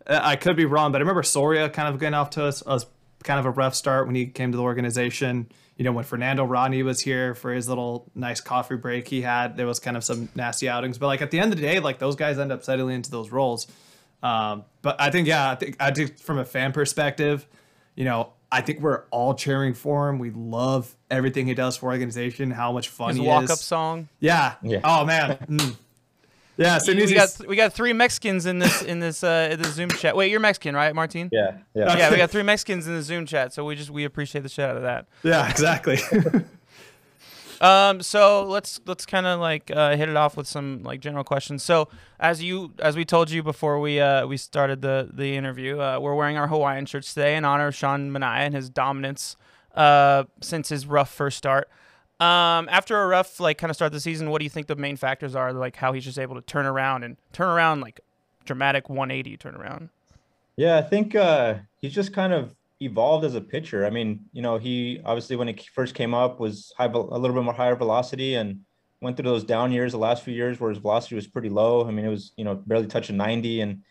Uh, I could be wrong, but I remember Soria kind of getting off to us, us kind of a rough start when he came to the organization. You know, when Fernando Rodney was here for his little nice coffee break he had, there was kind of some nasty outings. But like at the end of the day, like those guys end up settling into those roles. Um, but I think yeah, I think I think from a fan perspective, you know, I think we're all cheering for him. We love everything he does for organization, how much fun His he walk is. up song. Yeah. Yeah. Oh man. Mm. Yeah. So we got we got three Mexicans in this in this uh in the Zoom chat. Wait, you're Mexican, right, Martin? Yeah, yeah. Yeah, we got three Mexicans in the Zoom chat, so we just we appreciate the shit out of that. yeah, exactly. Um, so let's let's kind of like uh, hit it off with some like general questions. So as you as we told you before we uh, we started the the interview, uh, we're wearing our Hawaiian shirts today in honor of Sean Manaea and his dominance uh, since his rough first start. Um, after a rough like kind of start of the season, what do you think the main factors are? Like how he's just able to turn around and turn around like dramatic 180 turnaround. Yeah, I think uh, he's just kind of evolved as a pitcher. I mean, you know, he obviously when he first came up was high, a little bit more higher velocity and went through those down years the last few years where his velocity was pretty low. I mean, it was you know barely touching 90, and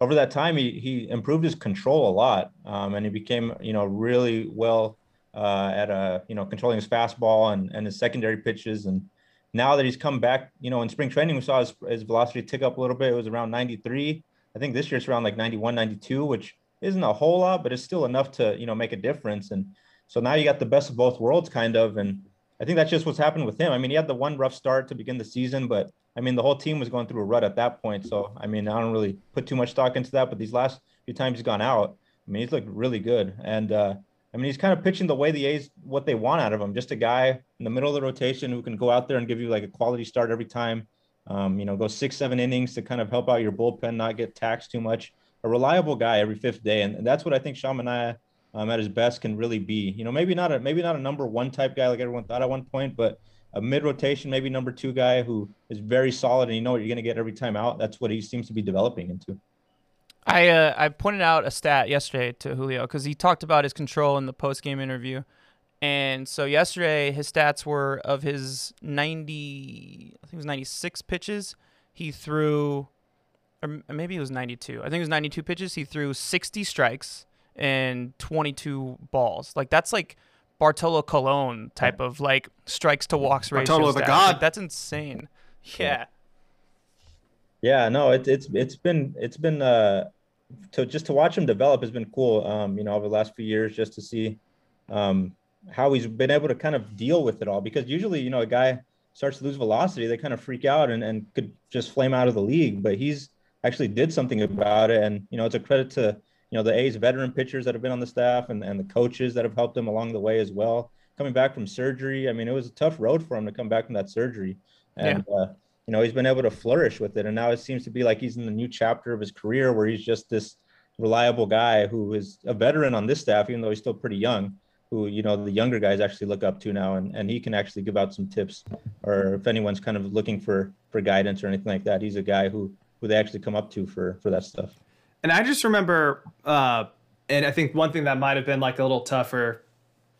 over that time he he improved his control a lot, um, and he became you know really well uh, at uh, you know controlling his fastball and and his secondary pitches. And now that he's come back, you know, in spring training we saw his, his velocity tick up a little bit. It was around 93. I think this year it's around like 91, 92, which isn't a whole lot, but it's still enough to you know make a difference. And so now you got the best of both worlds, kind of. And I think that's just what's happened with him. I mean, he had the one rough start to begin the season, but I mean the whole team was going through a rut at that point. So I mean, I don't really put too much stock into that. But these last few times he's gone out, I mean, he's looked really good. And uh, I mean, he's kind of pitching the way the A's what they want out of him. Just a guy in the middle of the rotation who can go out there and give you like a quality start every time. Um, you know, go six, seven innings to kind of help out your bullpen, not get taxed too much a reliable guy every fifth day, and, and that's what I think Sean Manaea um, at his best can really be. You know, maybe not a maybe not a number one type guy like everyone thought at one point, but a mid rotation, maybe number two guy who is very solid and you know what you're going to get every time out. That's what he seems to be developing into. I uh, I pointed out a stat yesterday to Julio because he talked about his control in the post game interview, and so yesterday his stats were of his 90, I think it was 96 pitches, he threw or maybe it was 92. I think it was 92 pitches. He threw 60 strikes and 22 balls. Like that's like Bartolo Colon type of like strikes to walks ratio. Bartolo the god. Like, that's insane. Yeah. Yeah, no, it's it's it's been it's been uh to just to watch him develop has been cool. Um, you know, over the last few years, just to see um how he's been able to kind of deal with it all. Because usually, you know, a guy starts to lose velocity, they kind of freak out and, and could just flame out of the league. But he's actually did something about it. And, you know, it's a credit to, you know, the A's veteran pitchers that have been on the staff and, and the coaches that have helped him along the way as well. Coming back from surgery, I mean, it was a tough road for him to come back from that surgery. And, yeah. uh, you know, he's been able to flourish with it. And now it seems to be like he's in the new chapter of his career where he's just this reliable guy who is a veteran on this staff, even though he's still pretty young, who, you know, the younger guys actually look up to now. And, and he can actually give out some tips or if anyone's kind of looking for, for guidance or anything like that, he's a guy who, who they actually come up to for for that stuff. And I just remember, uh, and I think one thing that might have been like a little tougher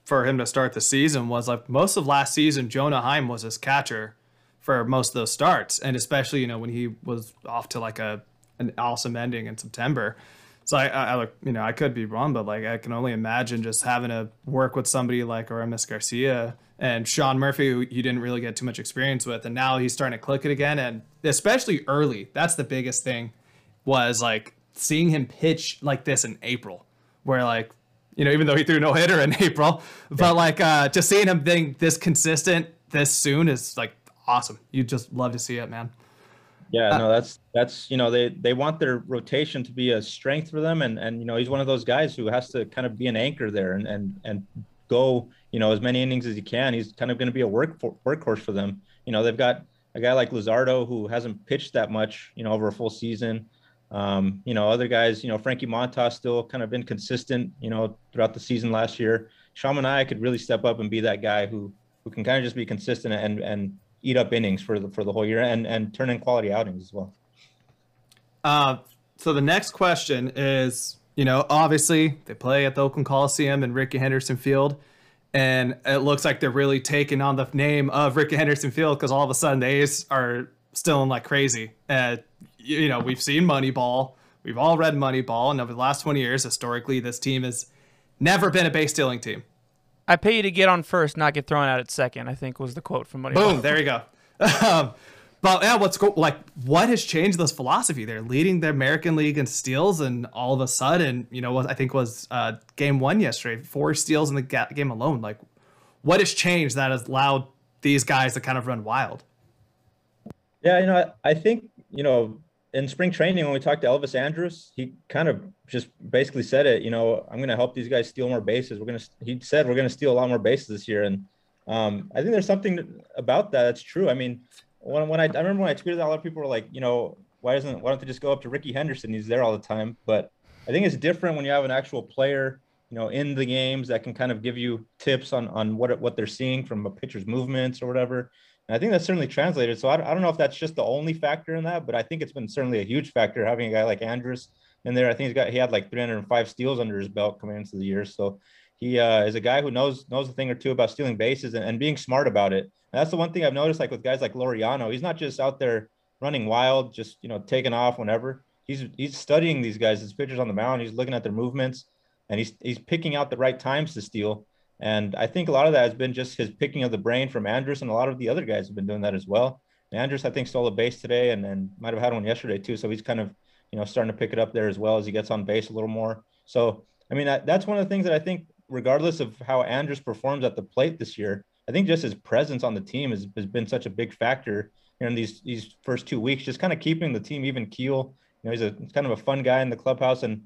for him to start the season was like most of last season, Jonah Heim was his catcher for most of those starts, and especially you know when he was off to like a an awesome ending in September. So I, I, I you know, I could be wrong, but like I can only imagine just having to work with somebody like Aramis Garcia and Sean Murphy, who you didn't really get too much experience with, and now he's starting to click it again, and especially early. That's the biggest thing, was like seeing him pitch like this in April, where like you know even though he threw no hitter in April, but like uh, just seeing him being this consistent this soon is like awesome. You just love to see it, man. Yeah, uh, no, that's that's you know they they want their rotation to be a strength for them, and and you know he's one of those guys who has to kind of be an anchor there and and and go you know as many innings as he can. He's kind of going to be a work for, workhorse for them. You know they've got a guy like Luzardo who hasn't pitched that much you know over a full season. Um, you know other guys, you know Frankie Montas still kind of been consistent you know throughout the season last year. Sean Manaea could really step up and be that guy who who can kind of just be consistent and and eat up innings for the for the whole year and and turn in quality outings as well. Uh, so the next question is you know, obviously they play at the Oakland Coliseum and Rickey Henderson Field. And it looks like they're really taking on the name of Rickey Henderson Field because all of a sudden the A's are still like crazy. Uh, you know, we've seen Moneyball. We've all read Moneyball. And over the last 20 years, historically, this team has never been a base stealing team. I pay you to get on first, not get thrown out at second, I think was the quote from Moneyball. Boom, there you go. um, but yeah, what's go- like what has changed this philosophy? They're leading the American League in steals, and all of a sudden, you know, what I think was uh, game one yesterday, four steals in the ga- game alone. Like, what has changed that has allowed these guys to kind of run wild? Yeah, you know, I, I think you know in spring training when we talked to Elvis Andrus, he kind of just basically said it. You know, I'm going to help these guys steal more bases. We're going to. He said we're going to steal a lot more bases this year, and um, I think there's something about that that's true. I mean, when, when I, I remember when I tweeted that, a lot of people were like, you know, why doesn't why don't they just go up to Rickey Henderson? He's there all the time. But I think it's different when you have an actual player, you know, in the games that can kind of give you tips on on what what they're seeing from a pitcher's movements or whatever. And I think that's certainly translated. So I, I don't know if that's just the only factor in that, but I think it's been certainly a huge factor having a guy like Andrus in there. I think he's got he had like 305 steals under his belt coming into the year. So he uh, is a guy who knows knows a thing or two about stealing bases and, and being smart about it. And that's the one thing I've noticed, like with guys like Laureano, he's not just out there running wild, just you know taking off whenever. He's he's studying these guys, his pitchers on the mound. He's looking at their movements, and he's he's picking out the right times to steal. And I think a lot of that has been just his picking of the brain from Andrus, and a lot of the other guys have been doing that as well. And Andrus, I think, stole a base today, and and might have had one yesterday too. So he's kind of you know starting to pick it up there as well as he gets on base a little more. So I mean, that, that's one of the things that I think regardless of how Andrus performs at the plate this year, I think just his presence on the team has, has been such a big factor in these these first two weeks, just kind of keeping the team even keel. You know, he's a he's kind of a fun guy in the clubhouse, and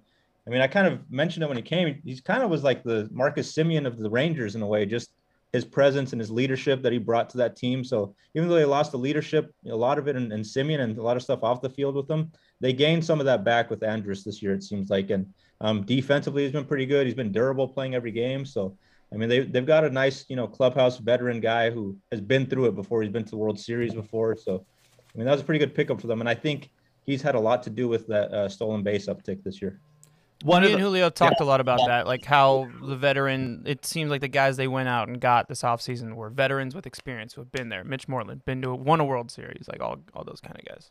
I mean, I kind of mentioned it when he came. He's kind of was like the Marcus Semien of the Rangers in a way, just his presence and his leadership that he brought to that team. So even though they lost the leadership, a lot of it in, in Semien and a lot of stuff off the field with them, they gained some of that back with Andrus this year. It seems like, and um, defensively, he's been pretty good. He's been durable playing every game. So, I mean, they, they've got a nice, you know, clubhouse veteran guy who has been through it before. He's been to the World Series before. So, I mean, that was a pretty good pickup for them. And I think he's had a lot to do with that uh, stolen base uptick this year. One Me and Julio talked yeah. a lot about that, like how the veteran. It seems like the guys they went out and got this offseason were veterans with experience who have been there. Mitch Moreland been to won a World Series, like all all those kind of guys.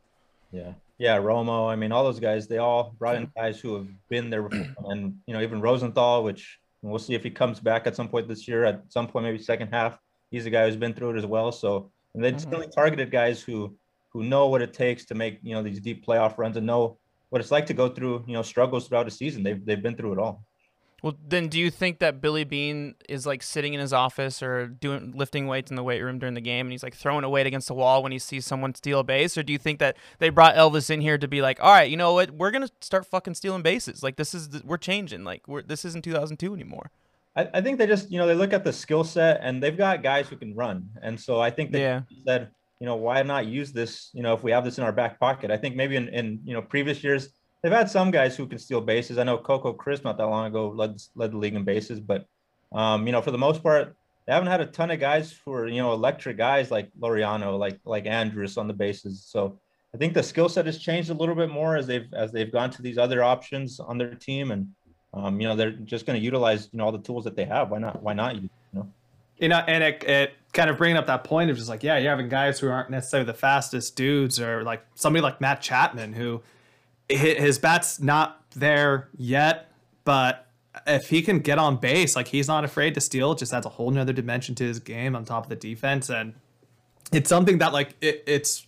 Yeah, yeah, Romo. I mean, all those guys. They all brought in guys who have been there, before. and you know, even Rosenthal, which we'll see if he comes back at some point this year. At some point, maybe second half, he's a guy who's been through it as well. So, and they mm-hmm. really targeted guys who who know what it takes to make you know these deep playoff runs and know what it's like to go through you know struggles throughout a season. They've they've been through it all. Well, then, do you think that Billy Beane is like sitting in his office or doing lifting weights in the weight room during the game, and he's like throwing a weight against the wall when he sees someone steal a base, or do you think that they brought Elvis in here to be like, all right, you know what, we're gonna start fucking stealing bases. Like this is we're changing. Like we're this isn't 2002 anymore. I, I think they just you know they look at the skill set and they've got guys who can run, and so I think they yeah. said you know why not use this you know if we have this in our back pocket. I think maybe in in you know previous years they've had some guys who can steal bases. I know Coco Crisp not that long ago led led the league in bases, but um, you know for the most part they haven't had a ton of guys who are you know electric guys like Laureano, like like Andrus on the bases. So I think the skill set has changed a little bit more as they've as they've gone to these other options on their team, and um, you know they're just going to utilize you know all the tools that they have. Why not? Why not? You know. You know, and it, it kind of bringing up that point of just like, yeah, you're having guys who aren't necessarily the fastest dudes, or like somebody like Matt Chapman who his bat's not there yet, but if he can get on base, like he's not afraid to steal, just adds a whole nother dimension to his game on top of the defense. And it's something that like it, it's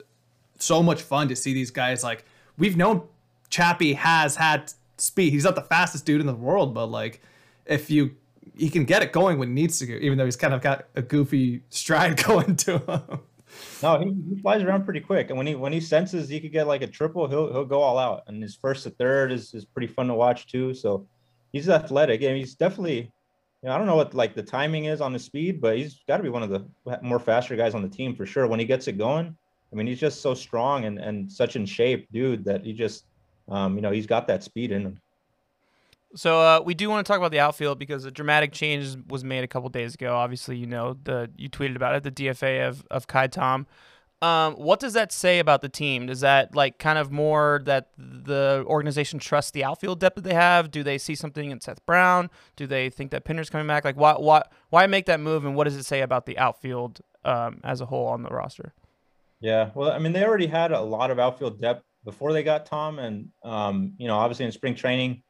so much fun to see these guys like we've known Chappie has had speed. He's not the fastest dude in the world, but like if you he can get it going when he needs to, even though he's kind of got a goofy stride going to him. No, he, he, flies around pretty quick, and when he when he senses he could get like a triple, he'll he'll go all out. And his first to third is is pretty fun to watch too. So he's athletic, and he's definitely. You know, I don't know what like the timing is on the speed, but he's got to be one of the more faster guys on the team for sure. When he gets it going, I mean, he's just so strong and and such in shape, dude, that he just, um, you know, he's got that speed in him. So uh, we do want to talk about the outfield because a dramatic change was made a couple days ago. Obviously, you know the you tweeted about it, the DFA of of Ka'ai Tom. Um, what does that say about the team? Does that like kind of more that the organization trusts the outfield depth that they have? Do they see something in Seth Brown? Do they think that Pinder's coming back? Like, why why why make that move? And what does it say about the outfield um, as a whole on the roster? Yeah, well, I mean, they already had a lot of outfield depth before they got Tom, and um, you know, obviously in spring training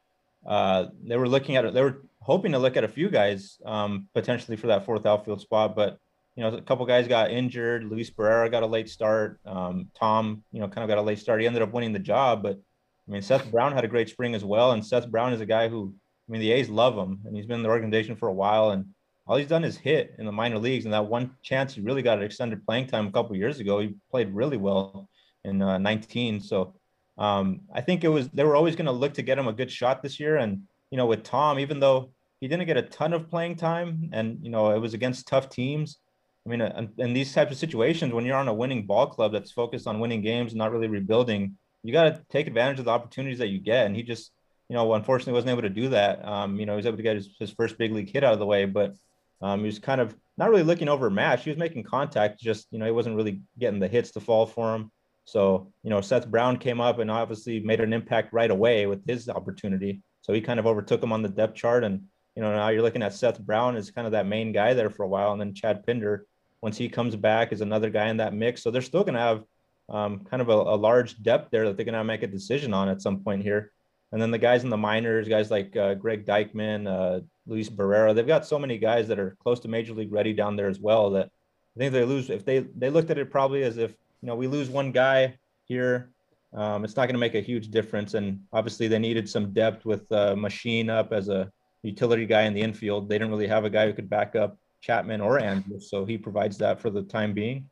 uh, they were looking at it. They were hoping to look at a few guys um, potentially for that fourth outfield spot, but you know, a couple guys got injured. Luis Barrera got a late start. Um, Tom, you know, kind of got a late start. He ended up winning the job, but I mean, Seth Brown had a great spring as well. And Seth Brown is a guy who, I mean, the A's love him, and he's been in the organization for a while. And all he's done is hit in the minor leagues. And that one chance he really got an extended playing time a couple years ago, he played really well in uh, 19. So um, I think it was they were always going to look to get him a good shot this year. And you know, with Tom, even though he didn't get a ton of playing time, and you know, it was against tough teams, I mean, uh, in these types of situations, when you're on a winning ball club that's focused on winning games, and not really rebuilding, you got to take advantage of the opportunities that you get. And he just, you know, unfortunately wasn't able to do that. Um, you know, he was able to get his, his first big league hit out of the way, but um, he was kind of not really looking over a match. He was making contact, just, you know, he wasn't really getting the hits to fall for him. So, you know, Seth Brown came up and obviously made an impact right away with his opportunity. So he kind of overtook him on the depth chart. And, you know, now you're looking at Seth Brown as kind of that main guy there for a while. And then Chad Pinder, once he comes back, is another guy in that mix. So they're still going to have um, kind of a, a, large depth there that they're going to make a decision on at some point here. And then the guys in the minors, guys like uh, Greg Deichmann, uh, Luis Barrera, they've got so many guys that are close to major league ready down there as well that I think they lose if they they looked at it probably as if you know we lose one guy here, um, it's not going to make a huge difference. And obviously they needed some depth with uh, Machín up as a utility guy in the infield. They didn't really have a guy who could back up Chapman or Andrus, so he provides that for the time being.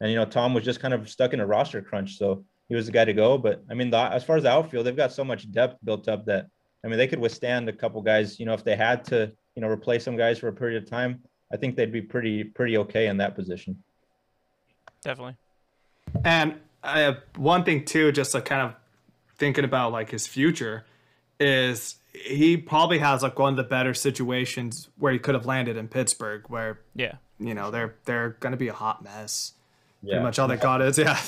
And you know Tom was just kind of stuck in a roster crunch, so he was the guy to go. But I mean, the, as far as the outfield, they've got so much depth built up that I mean, they could withstand a couple guys. You know, if they had to, you know, replace some guys for a period of time, I think they'd be pretty pretty okay in that position. Definitely. And I one thing too, just like kind of thinking about like his future, is he probably has like one of the better situations where he could have landed in Pittsburgh, where yeah, you know they're they're gonna be a hot mess. Yeah. Pretty much all they got is yeah,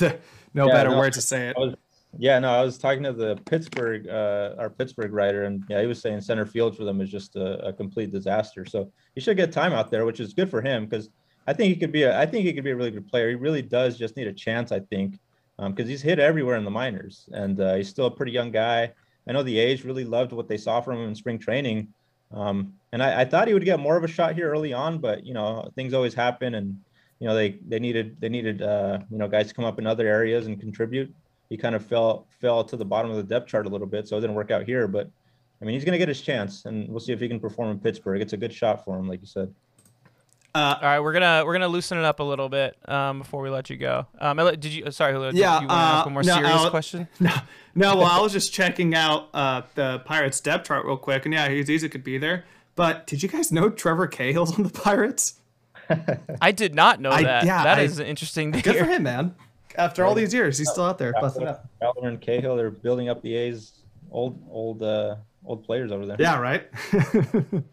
no yeah, better no, word to say it. Was, yeah, no, I was talking to the Pittsburgh, uh, our Pittsburgh writer, and yeah, he was saying center field for them is just a, a complete disaster. So he should get time out there, which is good for him because I think he could be a, I think he could be a really good player. He really does just need a chance, I think, because um, he's hit everywhere in the minors, and uh, he's still a pretty young guy. I know the A's really loved what they saw from him in spring training, um, and I, I thought he would get more of a shot here early on, but you know things always happen, and you know they they needed they needed uh, you know guys to come up in other areas and contribute he kind of fell fell to the bottom of the depth chart a little bit, so it didn't work out here. But I mean, he's going to get his chance, and we'll see if he can perform in Pittsburgh. It's a good shot for him, like you said. Uh, All right, we're gonna we're gonna loosen it up a little bit um, before we let you go. Um, did you? Sorry, Julio, yeah, you want to uh, ask a more no, serious I'll, question? No, no. Well, I was just checking out uh, the Pirates depth chart real quick, and yeah, he's easy could be there. But did you guys know Trevor Cahill's on the Pirates? I did not know I, that. Yeah, that I, is interesting. To good hear. for him, man after all these years, he's still out there. Fowler and Cahill, they're building up the A's old old uh, old players over there. Yeah, right.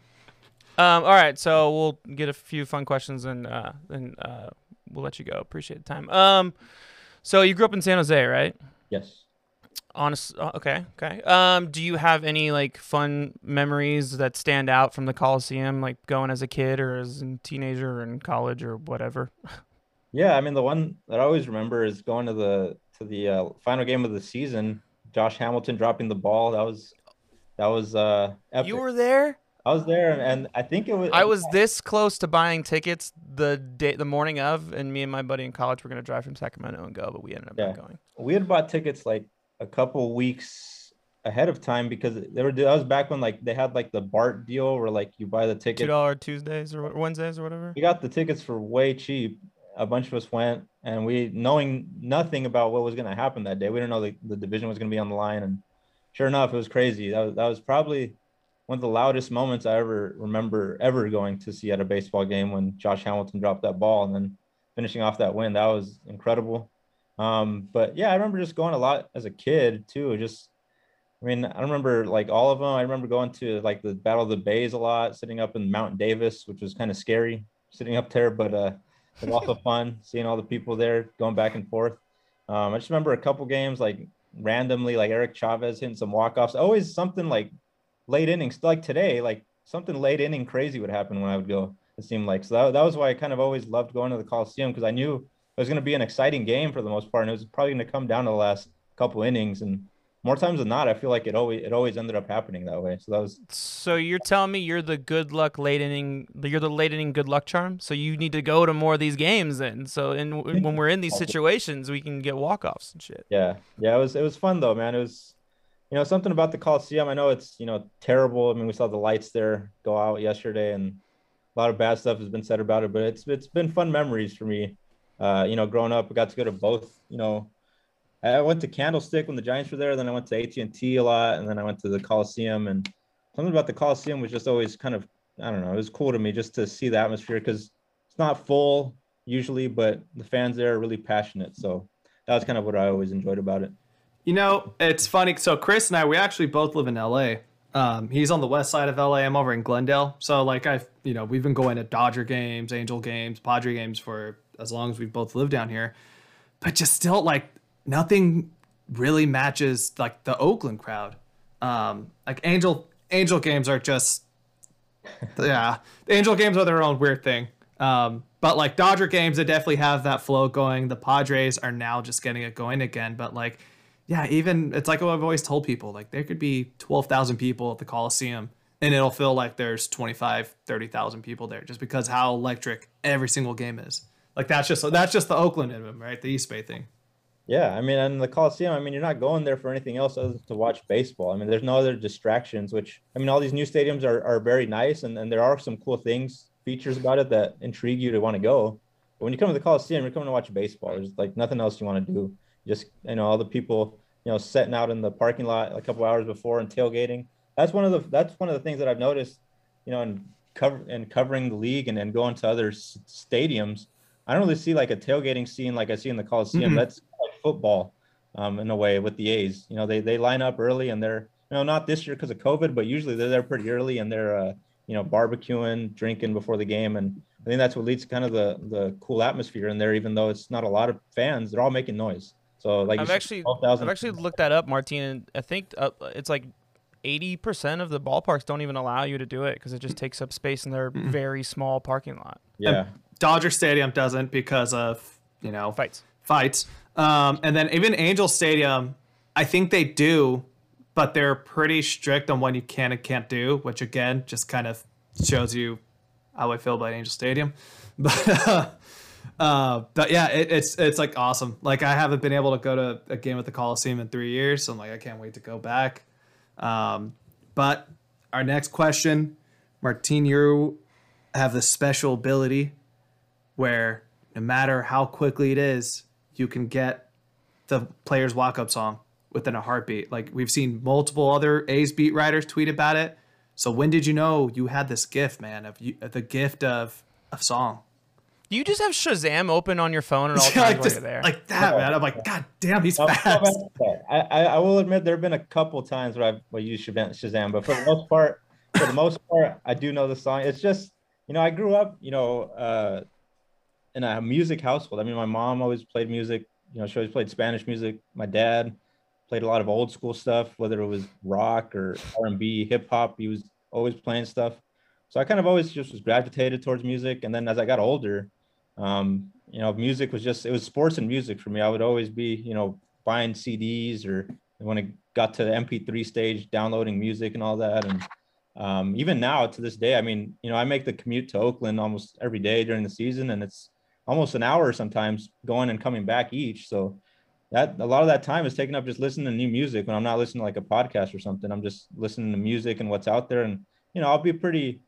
um, all right, so we'll get a few fun questions and uh, and uh, we'll let you go. Appreciate the time. Um, so you grew up in San Jose, right? Yes. Honest. Uh, okay. Okay. Um, do you have any like fun memories that stand out from the Coliseum, like going as a kid or as a teenager or in college or whatever? Yeah, I mean the one that I always remember is going to the to the uh, final game of the season. Josh Hamilton dropping the ball. That was that was uh epic. You were there? I was there and I think it was I was this close to buying tickets the day the morning of and me and my buddy in college were going to drive from Sacramento and go, but we ended up yeah. not going. We had bought tickets like a couple weeks ahead of time because they were that was back when like they had like the BART deal where like you buy the ticket two dollar Tuesdays or Wednesdays or whatever. We got the tickets for way cheap a bunch of us went and we knowing nothing about what was going to happen that day we didn't know the, the division was going to be on the line and sure enough it was crazy that was, that was probably one of the loudest moments i ever remember ever going to see at a baseball game when josh hamilton dropped that ball and then finishing off that win that was incredible um, but yeah i remember just going a lot as a kid too just i mean i remember like all of them i remember going to like the battle of the bays a lot sitting up in mount davis which was kind of scary sitting up there but uh it was also fun seeing all the people there going back and forth. Um, I just remember a couple games like randomly, like Eric Chavez hitting some walk-offs. Always something like late innings, like today, like something late inning crazy would happen when I would go. It seemed like so that, that was why I kind of always loved going to the Coliseum because I knew it was going to be an exciting game for the most part, and it was probably going to come down to the last couple innings. And more times than not, I feel like it always it always ended up happening that way. So that was. So you're telling me you're the good luck late inning, you're the late inning good luck charm. So you need to go to more of these games then. So in when we're in these situations, we can get walk offs and shit. Yeah, yeah, it was it was fun though, man. It was, you know, something about the Coliseum. I know it's you know terrible. I mean, we saw the lights there go out yesterday, and a lot of bad stuff has been said about it. But it's it's been fun memories for me. Uh, you know, growing up, I got to go to both. You know I went to Candlestick when the Giants were there. Then I went to AT and T a lot, and then I went to the Coliseum. And something about the Coliseum was just always kind of I don't know. It was cool to me just to see the atmosphere because it's not full. usually, but the fans there are really passionate. So that was kind of what I always enjoyed about it. You know, it's funny. So Chris and I, we actually both live in LA. Um, he's on the west side of LA. I'm over in Glendale. So like I've, you know, we've been going to Dodger games, Angel games, Padre games for as long as we've both lived down here. But just still like nothing really matches like the Oakland crowd. Um, like Angel Angel games are just yeah, Angel games are their own weird thing. Um, but like Dodger games, they definitely have that flow going. The Padres are now just getting it going again. But like, yeah, even it's like what I've always told people like there could be 12,000 people at the Coliseum and it'll feel like there's 25, 30,000 people there just because how electric every single game is. Like that's just that's just the Oakland in them, right? The East Bay thing. Yeah, I mean, and the Coliseum, I mean, you're not going there for anything else other than to watch baseball. I mean, there's no other distractions, which, I mean, all these new stadiums are, are very nice and, and there are some cool things, features about it that intrigue you to want to go. But when you come to the Coliseum, you're coming to watch baseball. There's like nothing else you want to do. Just, you know, all the people, you know, setting out in the parking lot a couple hours before and tailgating. That's one of the, that's one of the things that I've noticed, you know, and cover and covering the league and then going to other s- stadiums. I don't really see like a tailgating scene like I see in the Coliseum. Mhm. That's football um, in a way with the A's. You know, they they line up early and they're you know not this year because of COVID, but usually they're there pretty early and they're uh, you know barbecuing, drinking before the game, and I think that's what leads to kind of the the cool atmosphere in there. Even though it's not a lot of fans, they're all making noise. So like I've actually 12,000 I've actually looked that up, Martine, and I think uh, it's like eighty percent of the ballparks don't even allow you to do it because it just takes up space in their very small parking lot. yeah. Dodger Stadium doesn't because of, you know, Fights. fights. Um, and then even Angel Stadium, I think they do, but they're pretty strict on what you can and can't do, which again just kind of shows you how I feel about Angel Stadium. But uh, uh, but yeah, it, it's it's like awesome. Like I haven't been able to go to a game at the Coliseum in three years, so I'm like I can't wait to go back. Um, but our next question, Martine, you have the special ability where no matter how quickly it is, you can get the player's walk up song within a heartbeat. Like we've seen multiple other A's beat writers tweet about it. So when did you know you had this gift, man, of you, the gift of of song? Do you just have Shazam open on your phone at all times like, while just, you're there? like that, man. I'm like, God damn, he's I'll- I'll fast. admit. I, I, I will admit there have been a couple times where I've well, used Shazam, Shazam, but for the most part, for the most part, I do know the song. It's just, you know, I grew up, you know, uh, in a music household. I mean, my mom always played music. You know, she always played Spanish music. My dad played a lot of old school stuff, whether it was rock or R and B, hip hop. He was always playing stuff. So I kind of always just was gravitated towards music. And then as I got older, um, you know, music was just it was sports and music for me. I would always be, you know, buying CDs or when it got to the MP3 stage, downloading music and all that. And um, even now to this day, I mean, you know, I make the commute to Oakland almost every day during the season, and it's almost an hour sometimes going and coming back each. So that a lot of that time is taken up just listening to new music when I'm not listening to like a podcast or something. I'm just listening to music and what's out there. And you know, I'll be pretty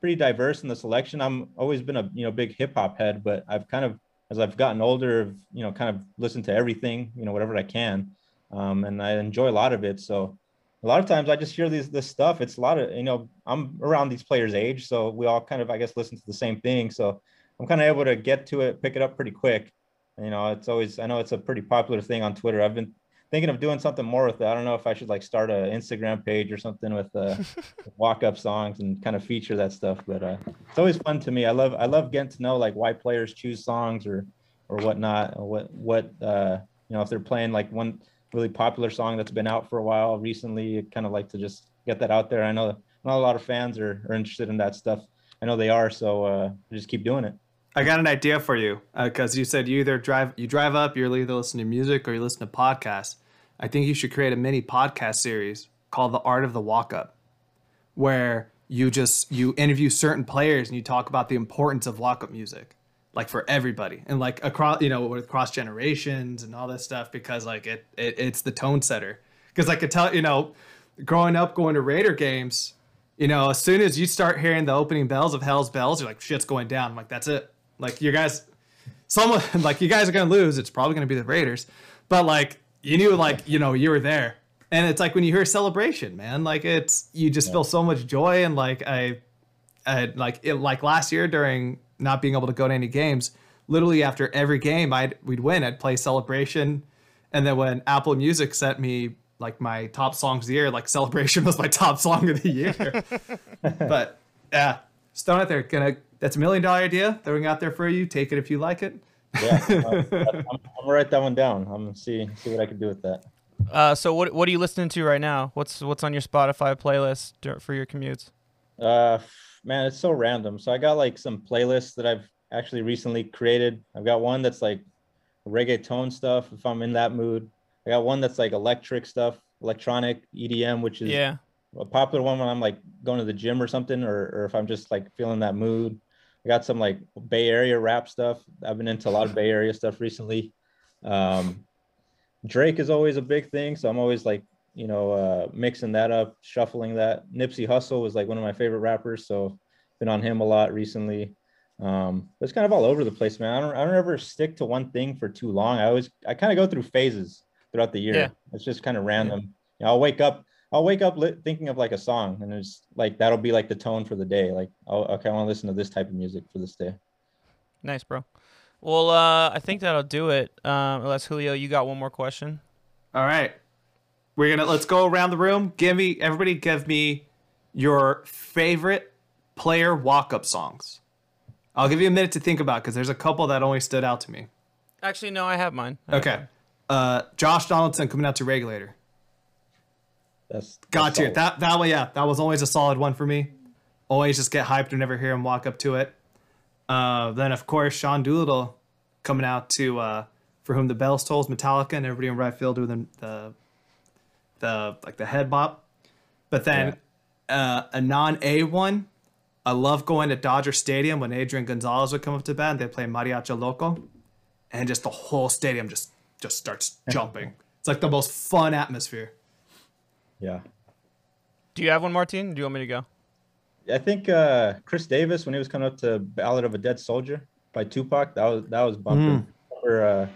pretty diverse in the selection. I'm always been a you know big hip hop head, but I've kind of as I've gotten older, you know kind of listened to everything, you know, whatever I can, um, and I enjoy a lot of it. So a lot of times I just hear these this stuff. It's a lot of you know I'm around these players' age, so we all kind of I guess listen to the same thing. So I'm kind of able to get to it, pick it up pretty quick. You know, it's always I know it's a pretty popular thing on Twitter. I've been thinking of doing something more with it. I don't know if I should like start an Instagram page or something with uh, walk up songs and kind of feature that stuff. But uh, it's always fun to me. I love I love getting to know like why players choose songs or or whatnot. Or what what uh, you know if they're playing like one really popular song that's been out for a while recently. I kind of like to just get that out there. I know not a lot of fans are, are interested in that stuff. I know they are, so uh, I just keep doing it. I got an idea for you uh, because you said you either drive you drive up, you're either listening to music or you listen to podcasts. I think you should create a mini podcast series called The Art of the Walk Up, where you just you interview certain players and you talk about the importance of walk up music, like for everybody and like across you know with cross generations and all this stuff because like it, it it's the tone setter. Because I could tell you know, growing up going to Raider games, you know, as soon as you start hearing the opening bells of Hell's Bells, you're like, shit's going down. I'm like, that's it. Like, you guys, someone, like, you guys are going to lose. It's probably going to be the Raiders. But, like, you knew, like, you know, you were there. And it's like when you hear celebration, man, like, it's, you just feel so much joy. And, like, I, I like, it, like last year during not being able to go to any games, literally after every game, I'd we'd win. I'd play Celebration, and then when Apple Music sent me like my top songs of the year, like Celebration was my top song of the year. but yeah, throwing it there. Gonna that's a million dollar idea. Throwing out there for you. Take it if you like it. Yeah, I'm, I'm gonna write that one down. I'm gonna see see what I can do with that. Uh, so what what are you listening to right now? What's what's on your Spotify playlist for your commutes? Uh, man, it's so random. So I got like some playlists that I've actually recently created. I've got one that's like reggaeton stuff if I'm in that mood. I got one that's like electric stuff, electronic EDM, which is Yeah. a popular one when I'm like going to the gym or something, or, or if I'm just like feeling that mood. I got some like Bay Area rap stuff. I've been into a lot of Bay Area stuff recently. Um, Drake is always a big thing, so I'm always like, you know, uh, mixing that up, shuffling that. Nipsey Hussle was like one of my favorite rappers, so been on him a lot recently. Um, it's kind of all over the place, man. I don't, I don't ever stick to one thing for too long. I always, I kind of go through phases throughout the year. Yeah. It's just kind of random. You know, I'll wake up, I'll wake up lit, thinking of like a song, and it's like that'll be like the tone for the day. Like, oh, okay, I want to listen to this type of music for this day. Nice, bro. Well, uh, I think that'll do it. Um, unless Julio, you got one more question. All right. We're gonna let's go around the room. Give me everybody give me your favorite player walk-up songs. I'll give you a minute to think about because there's a couple that only stood out to me. Actually, no, I have mine. I have Okay. mine. Uh Josh Donaldson coming out to regulator. That's Got to that that one, yeah, that was always a solid one for me. Always just get hyped whenever I hear him walk up to it. Uh, then of course Sean Doolittle coming out to uh, for whom the bells tolls Metallica and everybody in right field doing the the, the like the head bop. But then uh, a non A one, I love going to Dodger Stadium when Adrian Gonzalez would come up to bat and they play Mariachi Loco, and just the whole stadium just just starts jumping. It's like the most fun atmosphere. Yeah. Do you have one, Martin? Do you want me to go? I think uh, Chris Davis when he was coming up to Ballad of a Dead Soldier by Tupac, that was that was bumping. Or, uh,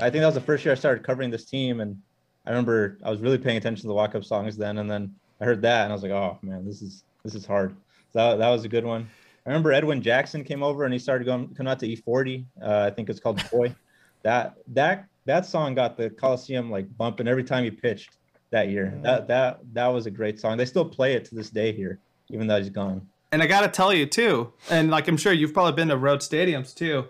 I think that was the first year I started covering this team, and I remember I was really paying attention to the walk-up songs then, and then I heard that, and I was like, oh man, this is this is hard. So that, that was a good one. I remember Edwin Jackson came over and he started going coming out to E40. Uh, I think it's called Boy. that that that song got the Coliseum like bumping every time he pitched that year. That that that was a great song. They still play it to this day here, even though he's gone. And I gotta tell you too, and like I'm sure you've probably been to road stadiums too.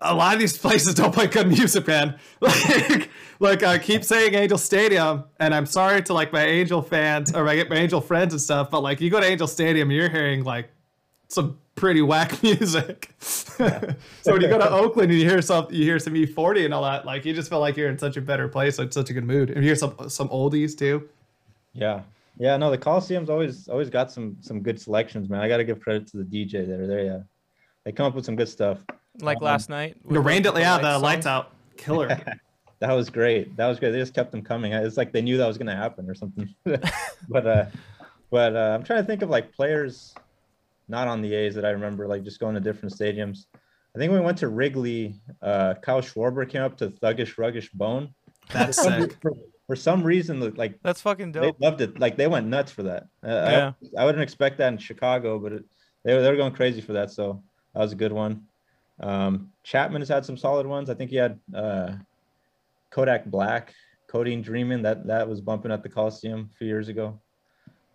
A lot of these places don't play good music, man. Like, like I keep saying Angel Stadium, and I'm sorry to like my Angel fans or my, my Angel friends and stuff, but like you go to Angel Stadium, you're hearing like some pretty whack music. so when you go to Oakland and you hear some, you hear some E40 and all that, like you just feel like you're in such a better place, like such a good mood. And you hear some some oldies too. Yeah. Yeah, no, the Coliseum's always always got some some good selections, man. I gotta give credit to the DJ there. There, yeah. They come up with some good stuff. Like Um, last night. The with rain, with yeah, lights the on? lights out, killer. That was great. That was great. They just kept them coming. It's like they knew that was gonna happen or something. but uh but uh I'm trying to think of like players not on the A's that I remember, like just going to different stadiums. I think when we went to Wrigley, uh Kyle Schwarber came up to Thuggish Ruggish Bone. That's For some- sick. For, for some reason, like That's fucking dope. they loved it. Like they went nuts for that. Uh, Yeah. I, I wouldn't expect that in Chicago, but it, they were they were going crazy for that. So that was a good one. Um, Chapman has had some solid ones. I think he had uh, Kodak Black, Codeine Dreamin'. That that was bumping at the Coliseum a few years ago.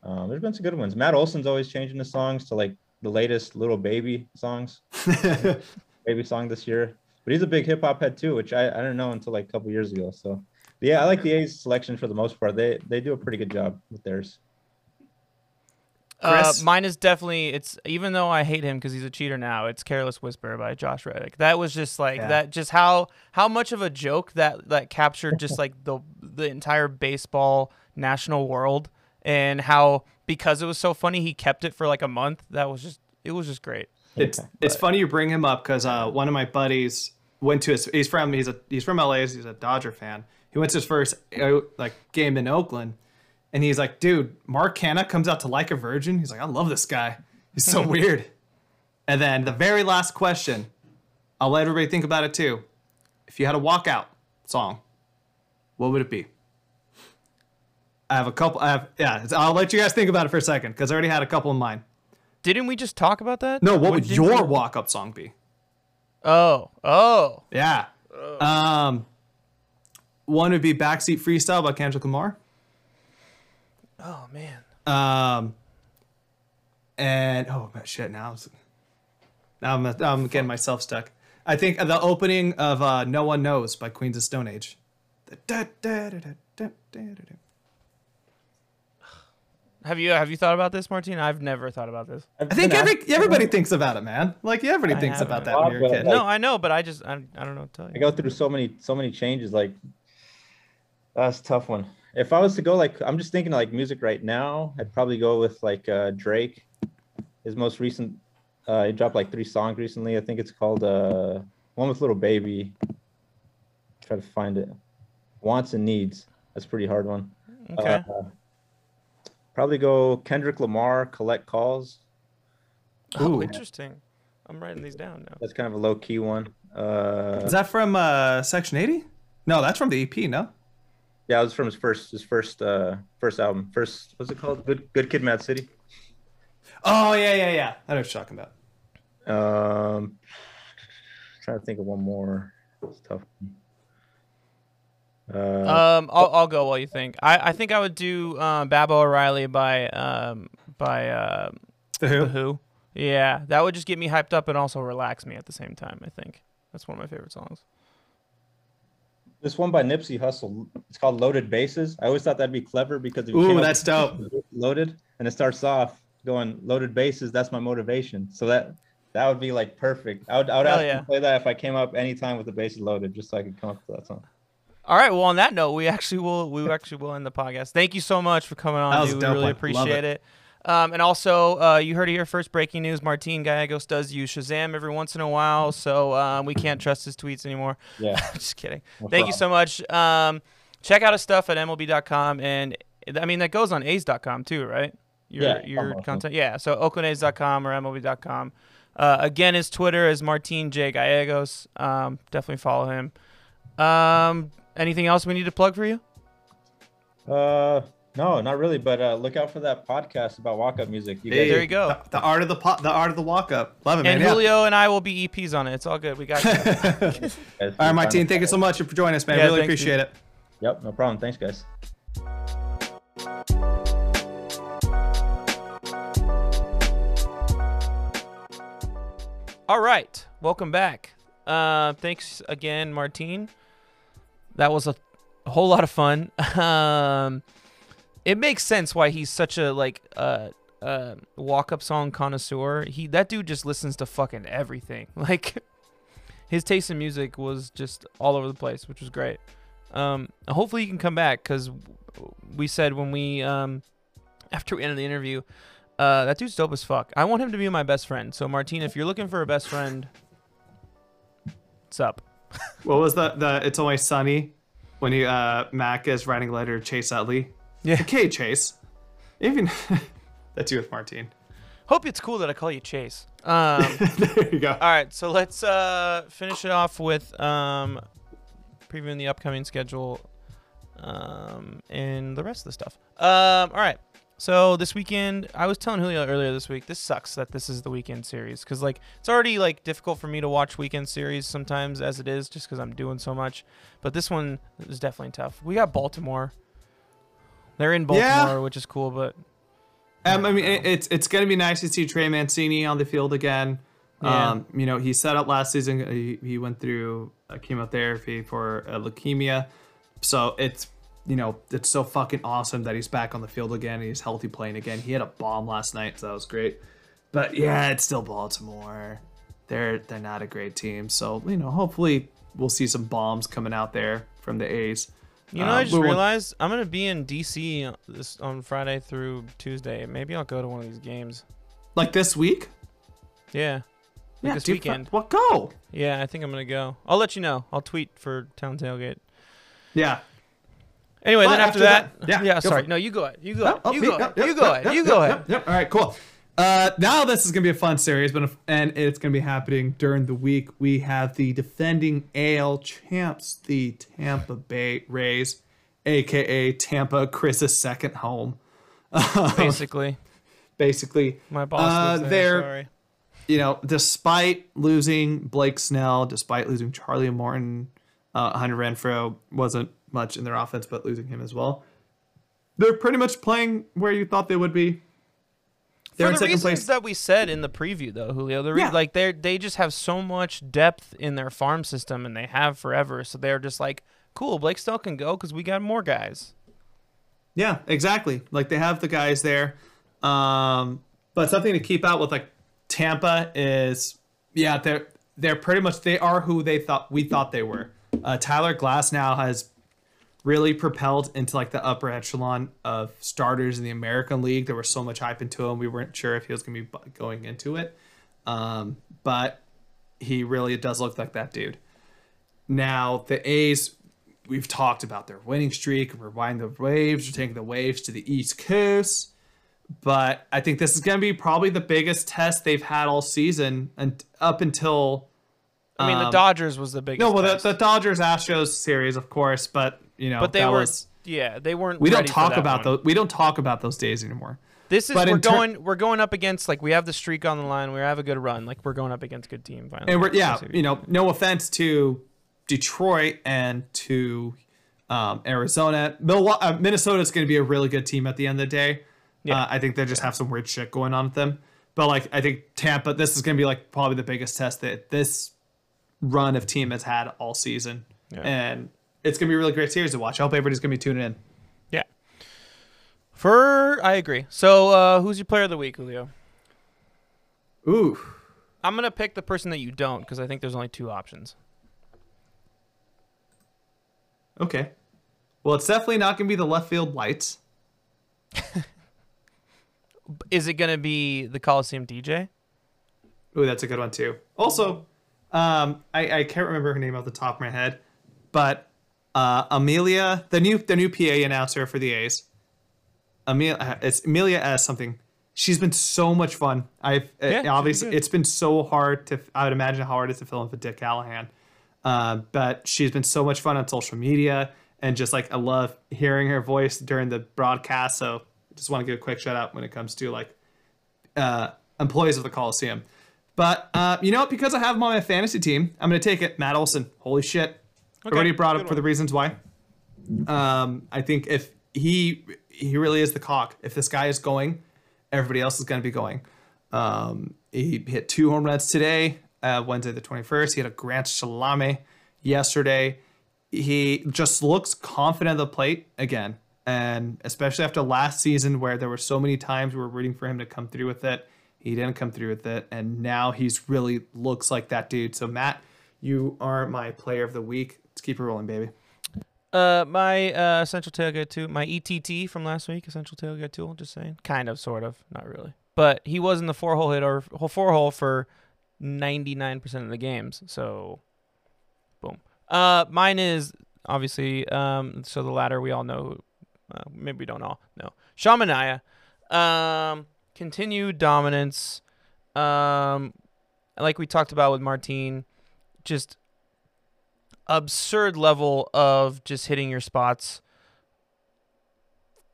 Um, there's been some good ones. Matt Olson's always changing the songs to like the latest Lil Baby songs, baby song this year. But he's a big hip hop head too, which I, I didn't know until like a couple years ago. So yeah, I like the A's selection for the most part. They they do a pretty good job with theirs. Uh, mine is definitely it's even though I hate him because he's a cheater now. It's "Careless Whisper" by Josh Reddick. That was just like Yeah. that. Just how how much of a joke that that captured just like the the entire baseball national world and how because it was so funny he kept it for like a month. That was just it was just great. It's it's funny you bring him up because uh, one of my buddies went to his. He's from he's a he's from LA. He's a Dodger fan. He went to his first uh, like game in Oakland, and he's like, "Dude, Mark Canha comes out to Like a Virgin." He's like, "I love this guy. He's so weird." And then the very last question, I'll let everybody think about it too. If you had a walkout song, what would it be? I have a couple. I have yeah. I'll let you guys think about it for a second because I already had a couple in mind. Didn't we just talk about that? No, what would your we- walk up song be? Oh, oh. Yeah. Um, one would be Backseat Freestyle by Kendrick Lamar. Oh man. Um, and oh man, shit! Now, I'm, now I'm I'm getting myself stuck. I think the opening of uh, "No One Knows" by Queens of Stone Age. The da- da- da- da- da- da- da- da. Have you have you thought about this, Martin? I've never thought about this. I think every everybody thinks about it, man. Like everybody I thinks about that when you're a kid. Like- no, I know, but I just I, I don't know what to tell I go through so many so many changes. Like that's a tough one. If I was to go like I'm just thinking like music right now, I'd probably go with like uh Drake. His most recent uh he dropped like three songs recently. I think it's called uh one with Lil Baby. Try to find it. Wants and needs. That's a pretty hard one. Okay. Uh, probably go Kendrick Lamar, collect calls. oh, Ooh. interesting. I'm writing these down now. That's kind of a low key one. Uh Is that from uh, Section 80? No, that's from the EP. No. yeah, it was from his first his first uh first album. First what's it called? Good Good Kid Mad City. Oh yeah, yeah, yeah. I know what you're talking about. Um, trying to think of one more. It's tough. Uh, Um, I'll, I'll go while you think. I, I think I would do um, Baba O'Riley by um by uh, The the Who? Who. Yeah, that would just get me hyped up and also relax me at the same time. I think that's one of my favorite songs. this one by Nipsey Hussle. It's called Loaded Bases. I always thought that'd be clever because if you Ooh, that's dope. loaded, and it starts off going loaded bases. That's my motivation. So that that would be like perfect. I would I would Hell ask yeah. to play that if I came up anytime with the bases loaded, just so I could come up with that song. All right. Well, on that note, we actually will we actually will end the podcast. Thank you so much for coming on. Dude. we really one. Appreciate it. it. Um, and also, uh, you heard it here first. Breaking news: Martin Gallegos does use Shazam every once in a while, so um, we can't trust his tweets anymore. Yeah. Just kidding. No Thank you so much. Um, check out his stuff at MLB.com, and I mean that goes on A's.com too, right? Your Yeah, your almost. content, yeah. So OaklandA's.com or MLB.com. Uh, again, his Twitter is Martin J Gallegos. Um, definitely follow him. Anything else we need to plug for you? Uh, no, not really. But uh, look out for that podcast about walk up music. You There you go. The, the art of the po- the art of the walk up. Love it, man. And yeah. Julio and I will be EPs on it. It's all good. We got you. guys All right, Martine, thank you so much for joining us, man. Yeah, really thanks, appreciate it. Yep, no problem. Thanks, guys. All right, welcome back. Uh, thanks again, Martine. That was a, whole lot of fun. Um, it makes sense why he's such a like uh, uh, walk-up song connoisseur. He that dude just listens to fucking everything. Like his taste in music was just all over the place, which was great. Um, hopefully he can come back because we said when we um, after we ended the interview, uh, that dude's dope as fuck. I want him to be my best friend. So Martina, if you're looking for a best friend, what's up? What was the the? It's always sunny when you uh Mac is writing a letter to Chase Utley. Yeah. Okay, Chase. Even that's you with Martine. Hope it's cool that I call you Chase. Um, there you go. all right, so let's uh, finish it off with um, previewing the upcoming schedule um, and the rest of the stuff. Um, all right. So this weekend, I was telling Julio earlier this week. This sucks that this is the weekend series because like it's already like difficult for me to watch weekend series sometimes as it is just because I'm doing so much. But this one is definitely tough. We got Baltimore. They're in Baltimore, Yeah. which is cool, but Um, I mean, it, it's it's gonna be nice to see Trey Mancini on the field again. Yeah. Um, you know, he set up last season. He, he went through uh, chemotherapy for uh, leukemia, so it's you know it's so fucking awesome that he's back on the field again. And he's healthy playing again. He had a bomb last night, so that was great. But yeah, it's still Baltimore. They're they're not a great team. So you know, hopefully we'll see some bombs coming out there from the A's. You know, Um, I just we won't- realized I'm gonna be in DC this on Friday through Tuesday. Maybe I'll go to one of these games. Like this week. Yeah, like Yeah, this dude, weekend. What go? Yeah, I think I'm gonna go. I'll let you know. I'll tweet for town tailgate. Yeah. Anyway, Well, then after, after that, that- yeah, yeah, sorry, no, you go ahead. You go ahead. You me- go ahead. yep, You go yep, ahead. yep, You go ahead. All right, cool. Uh, now this is gonna be a fun series, but and it's gonna be happening during the week. We have the defending AL champs, the Tampa Bay Rays, aka Tampa Chris's second home. Basically, Basically, my boss Uh, there. Sorry. you know, despite losing Blake Snell, despite losing Charlie Morton, uh, Hunter Renfroe wasn't much in their offense, but losing him as well. They're pretty much playing where you thought they would be. They're For in the second reasons place. that we said in the preview, though, Julio, the Yeah. like they they just have so much depth in their farm system, and they have forever. So they're just like, cool, Blake Snell can go because we got more guys. Yeah, exactly. Like they have the guys there. Um, but something to keep out with like Tampa is yeah, they're they're pretty much they are who they thought we thought they were. Uh, Tyler Glasnow has really propelled into like the upper echelon of starters in the American League. There was so much hype into him. We weren't sure if he was going to be going into it. Um, but he really does look like that dude. Now, the A's, we've talked about their winning streak. We're riding the waves. We're taking the waves to the East Coast. But I think this is going to be probably the biggest test they've had all season and up until. I mean, the um, Dodgers was the biggest. No, well, the, the Dodgers Astros series, of course, but you know, but they were, was- yeah, they weren't. we don't talk about one. those. We don't talk about those days anymore. This is but we're ter- going we're going up against like we have the streak on the line. We have a good run. Like we're going up against good team finally. And we're yeah, you know, no offense to Detroit and to um, Arizona, Milwaukee, uh, Minnesota's going to be a really good team at the end of the day. Yeah. Uh, I think they just have some weird shit going on with them. But like, I think Tampa, this is going to be like probably the biggest test that this run of team has had all season, Yeah. and it's going to be a really great series to watch. I hope everybody's going to be tuning in. yeah. For I agree. So uh, who's your player of the week, Julio? Ooh, I'm gonna pick the person that you don't because I think there's only two options. okay. Well, it's definitely not going to be the left field lights. Is it gonna be the Coliseum DJ? Ooh, that's a good one too. Also, um, I, I can't remember her name off the top of my head, but uh, Amelia, the new the new PA announcer for the A's, Amelia, it's Amelia as something. She's been so much fun. I've uh, Yeah, obviously it's been so hard to. I would imagine how hard it is to fill in for Dick Callahan, uh, but she's been so much fun on social media and just like I love hearing her voice during the broadcast. So I just want to give a quick shout out when it comes to like uh, employees of the Coliseum. But uh, you know what? Because I have him on my fantasy team, I'm going to take it. Matt Olson. Holy shit! Already brought good up for the reasons why. Um, I think if he he really is the cock. If this guy is going, everybody else is going to be going. Um, he hit two home runs today, uh, Wednesday the 21st. He had a grand salami yesterday. He just looks confident at the plate again. And especially after last season, where there were so many times we were rooting for him to come through with it, he didn't come through with it. And now he's really looks like that dude. So, Matt, you are my player of the week. Keep it rolling, baby. Uh, my uh, essential tailgate tool, my ETT from last week, essential tailgate tool. I'm just saying, kind of, sort of, not really. But he was in the four hole hit or four hole for ninety nine percent of the games. So, boom. Uh, mine is obviously um. So the latter we all know. Uh, maybe we don't all know. Sean Manaea, um, continued dominance. Um, like we talked about with Martine, just absurd level of just hitting your spots.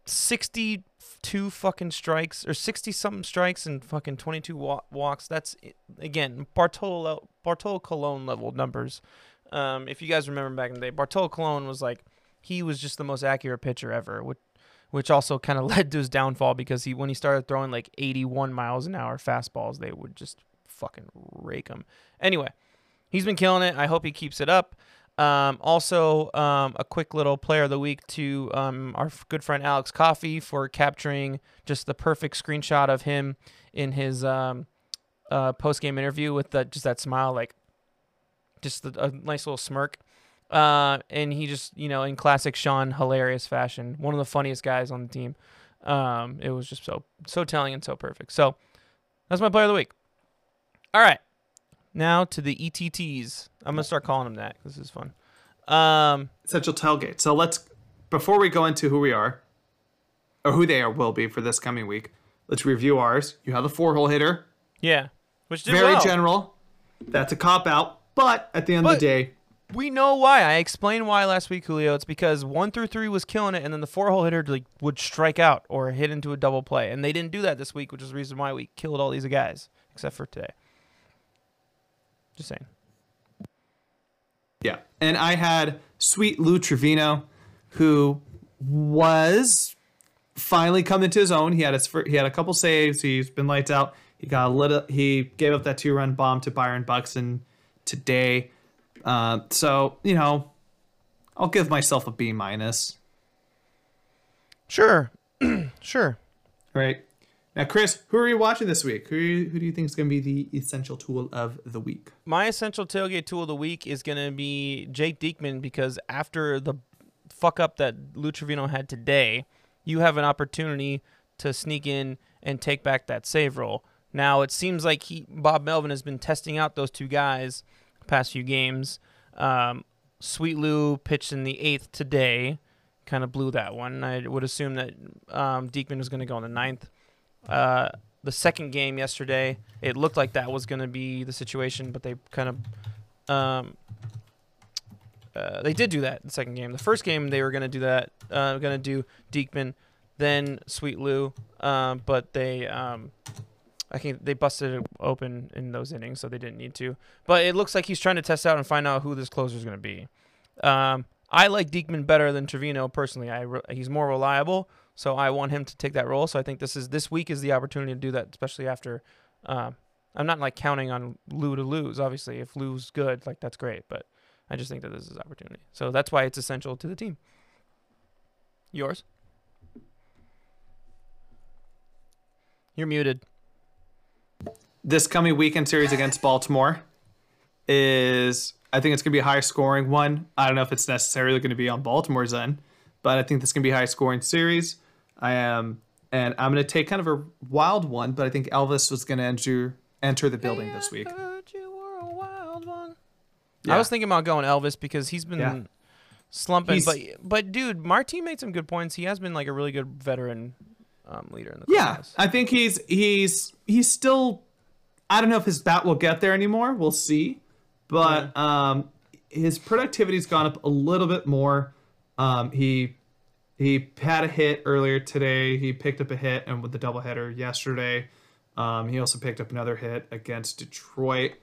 62 fucking strikes or 60 something strikes and fucking 22 wa- walks. That's again Bartolo Bartolo Colon level numbers. Um, if you guys remember back in the day, Bartolo Colon was like he was just the most accurate pitcher ever, which which also kind of led to his downfall because he when he started throwing like 81 miles an hour fastballs, they would just fucking rake him. Anyway, he's been killing it. I hope he keeps it up. Um, also, um, a quick little player of the week to um, our good friend Alex Coffey for capturing just the perfect screenshot of him in his um, uh, post game interview with the, just that smile, like just the, a nice little smirk. Uh, and he just, you know, in classic Sean hilarious fashion, one of the funniest guys on the team. Um, it was just so so telling and so perfect. So that's my player of the week. All right. Now to the ETTs. I'm gonna start calling them that because this is fun. Um, Essential tailgate. So let's before we go into who we are or who they are will be for this coming week. Let's review ours. You have the four hole hitter, yeah, which did very well. general. That's a cop out, but at the end of the day, We know why. I explained why last week, Julio. It's because one through three was killing it, and then the four hole hitter like would strike out or hit into a double play, and they didn't do that this week, which is the reason why we killed all these guys except for today. Just saying. Yeah. And I had sweet Lou Trevino, who was finally coming to his own. He had his fir- he had a couple saves. He's been lights out. He got a little. He gave up that two run bomb to Byron Buxton today. Uh, so you know, I'll give myself a B minus. Sure. sure. Right. Now, Chris, who are you watching this week? Who, who do you think is going to be the essential tool of the week? My essential tailgate tool of the week is going to be Jake Diekman because after the fuck up that Lou Trevino had today, you have an opportunity to sneak in and take back that save role. Now it seems like he Bob Melvin has been testing out those two guys past few games. Um, Sweet Lou pitched in the eighth today, kind of blew that one. I would assume that um, Diekman was going to go in the ninth. Uh, the second game yesterday, it looked like that was going to be the situation, but they kind of um, uh, they did do that in the second game. The first game they were going to do that, uh, going to do Diekman, then Sweet Lou, um, but they um, I think they busted it open in those innings, so they didn't need to. But it looks like he's trying to test out and find out who this closer is going to be. Um, I like Diekman better than Trevino personally. I he's more reliable, so I want him to take that role. So I think this is this week is the opportunity to do that, especially after. Uh, I'm not like counting on Lou to lose. Obviously, if Lou's good, like that's great. But I just think that this is opportunity. So that's why it's essential to the team. Yours? You're muted. This coming weekend series against Baltimore is, I think it's going to be a high scoring one. I don't know if it's necessarily going to be on Baltimore's end, but I think this can be a high scoring series. I am, and I'm going to take kind of a wild one, but I think Elvis was going to enter enter the building this week. I was thinking about going Elvis because he's been Yeah. slumping, He's- but but dude, Martin made some good points. He has been like a really good veteran um, leader in the Yeah, class. I think he's he's he's still. I don't know if his bat will get there anymore. We'll see, but um, his productivity's gone up a little bit more. Um, he he had a hit earlier today. He picked up a hit and with the doubleheader yesterday. Um, he also picked up another hit against Detroit.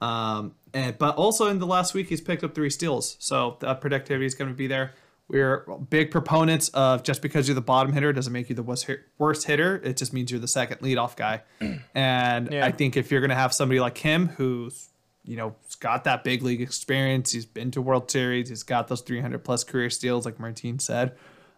Um, and but also in the last week he's picked up three steals, so the productivity is going to be there. We're big proponents of just because you're the bottom hitter doesn't make you the worst, hit, worst hitter. It just means you're the second leadoff guy. And Yeah. I think if you're going to have somebody like him who's you know got that big league experience, he's been to World Series, he's got those 300 plus career steals, like Martine said.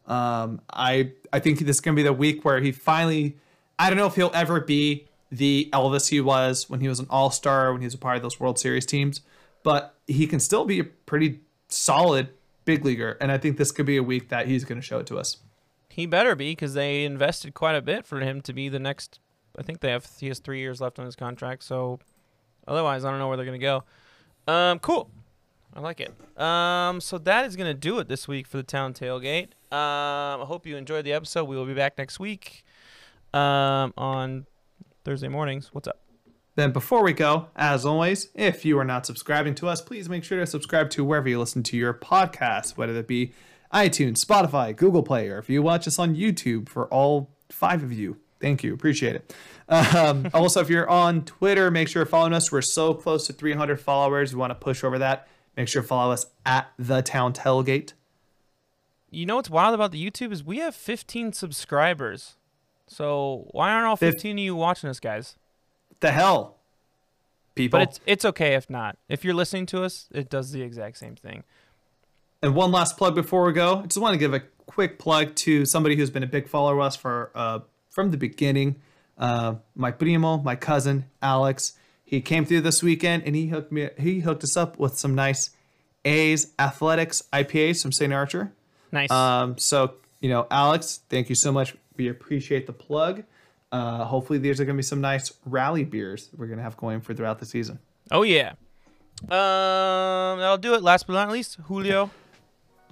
Um, I I think this is to be the week where he finally. I don't know if he'll ever be the Elvis he was when he was an All Star, when he was a part of those World Series teams, but he can still be a pretty solid big leaguer, and I think this could be a week that he's to show it to us. He better be because they invested quite a bit for him to be the next. I think they have he has three years left on his contract. So otherwise, I don't know where they're gonna go. Um, cool. I like it. Um, so that is gonna do it this week for the town tailgate. Um, I hope you enjoyed the episode. We will be back next week. Um, on Thursday mornings. What's up? Then before we go, as always, if you are not subscribing to us, please make sure to subscribe to wherever you listen to your podcast, whether it be iTunes, Spotify, Google Play, or if you watch us on YouTube for all five of you. Thank you. Appreciate it. Um, also, if you're on Twitter, make sure you're following us. We're so close to 300 followers. We want to push over that. Make sure to follow us at the Town Tailgate. You know what's wild about the YouTube is we have 15 subscribers. So why aren't all Fif- 15 of you watching us, guys? The hell, people. But it's it's okay if not. If you're listening to us, it does the exact same thing. And one last plug before we go. I just want to give a quick plug to somebody who's been a big follower of us for uh, from the beginning. Uh, my primo, my cousin Alex. He came through this weekend and he hooked me. He hooked us up with some nice A's Athletics IPAs from St. Archer. Nice. Um, so you know, Alex, thank you so much. We appreciate the plug. Uh, hopefully, these are going to be some nice rally beers we're going to have going for throughout the season. oh yeah. Um, that'll do it. Last but not least, Julio.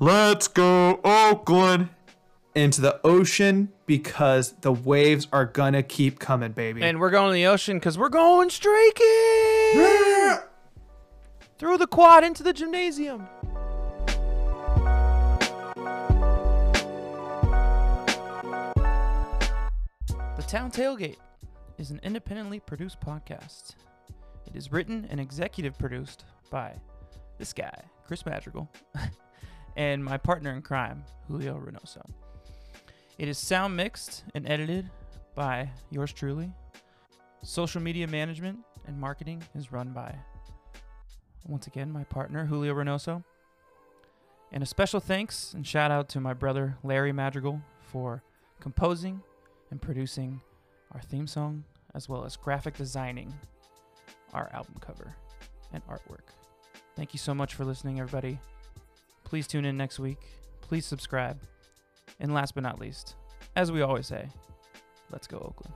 Let's go Oakland into the ocean because the waves are gonna keep coming, baby. And we're going to the ocean because we're going streaking through the quad into the gymnasium. The Town Tailgate is an independently produced podcast. It is written and executive produced by this guy, Chris Madrigal, and my partner in crime, Julio Reynoso. It is sound mixed and edited by yours truly. Social media management and marketing is run by, once again, my partner, Julio Reynoso. And a special thanks and shout out to my brother, Larry Madrigal, for composing and producing our theme song, as well as graphic designing our album cover and artwork. Thank you so much for listening, everybody. Please tune in next week. Please subscribe. And last but not least, as we always say, let's go, Oakland.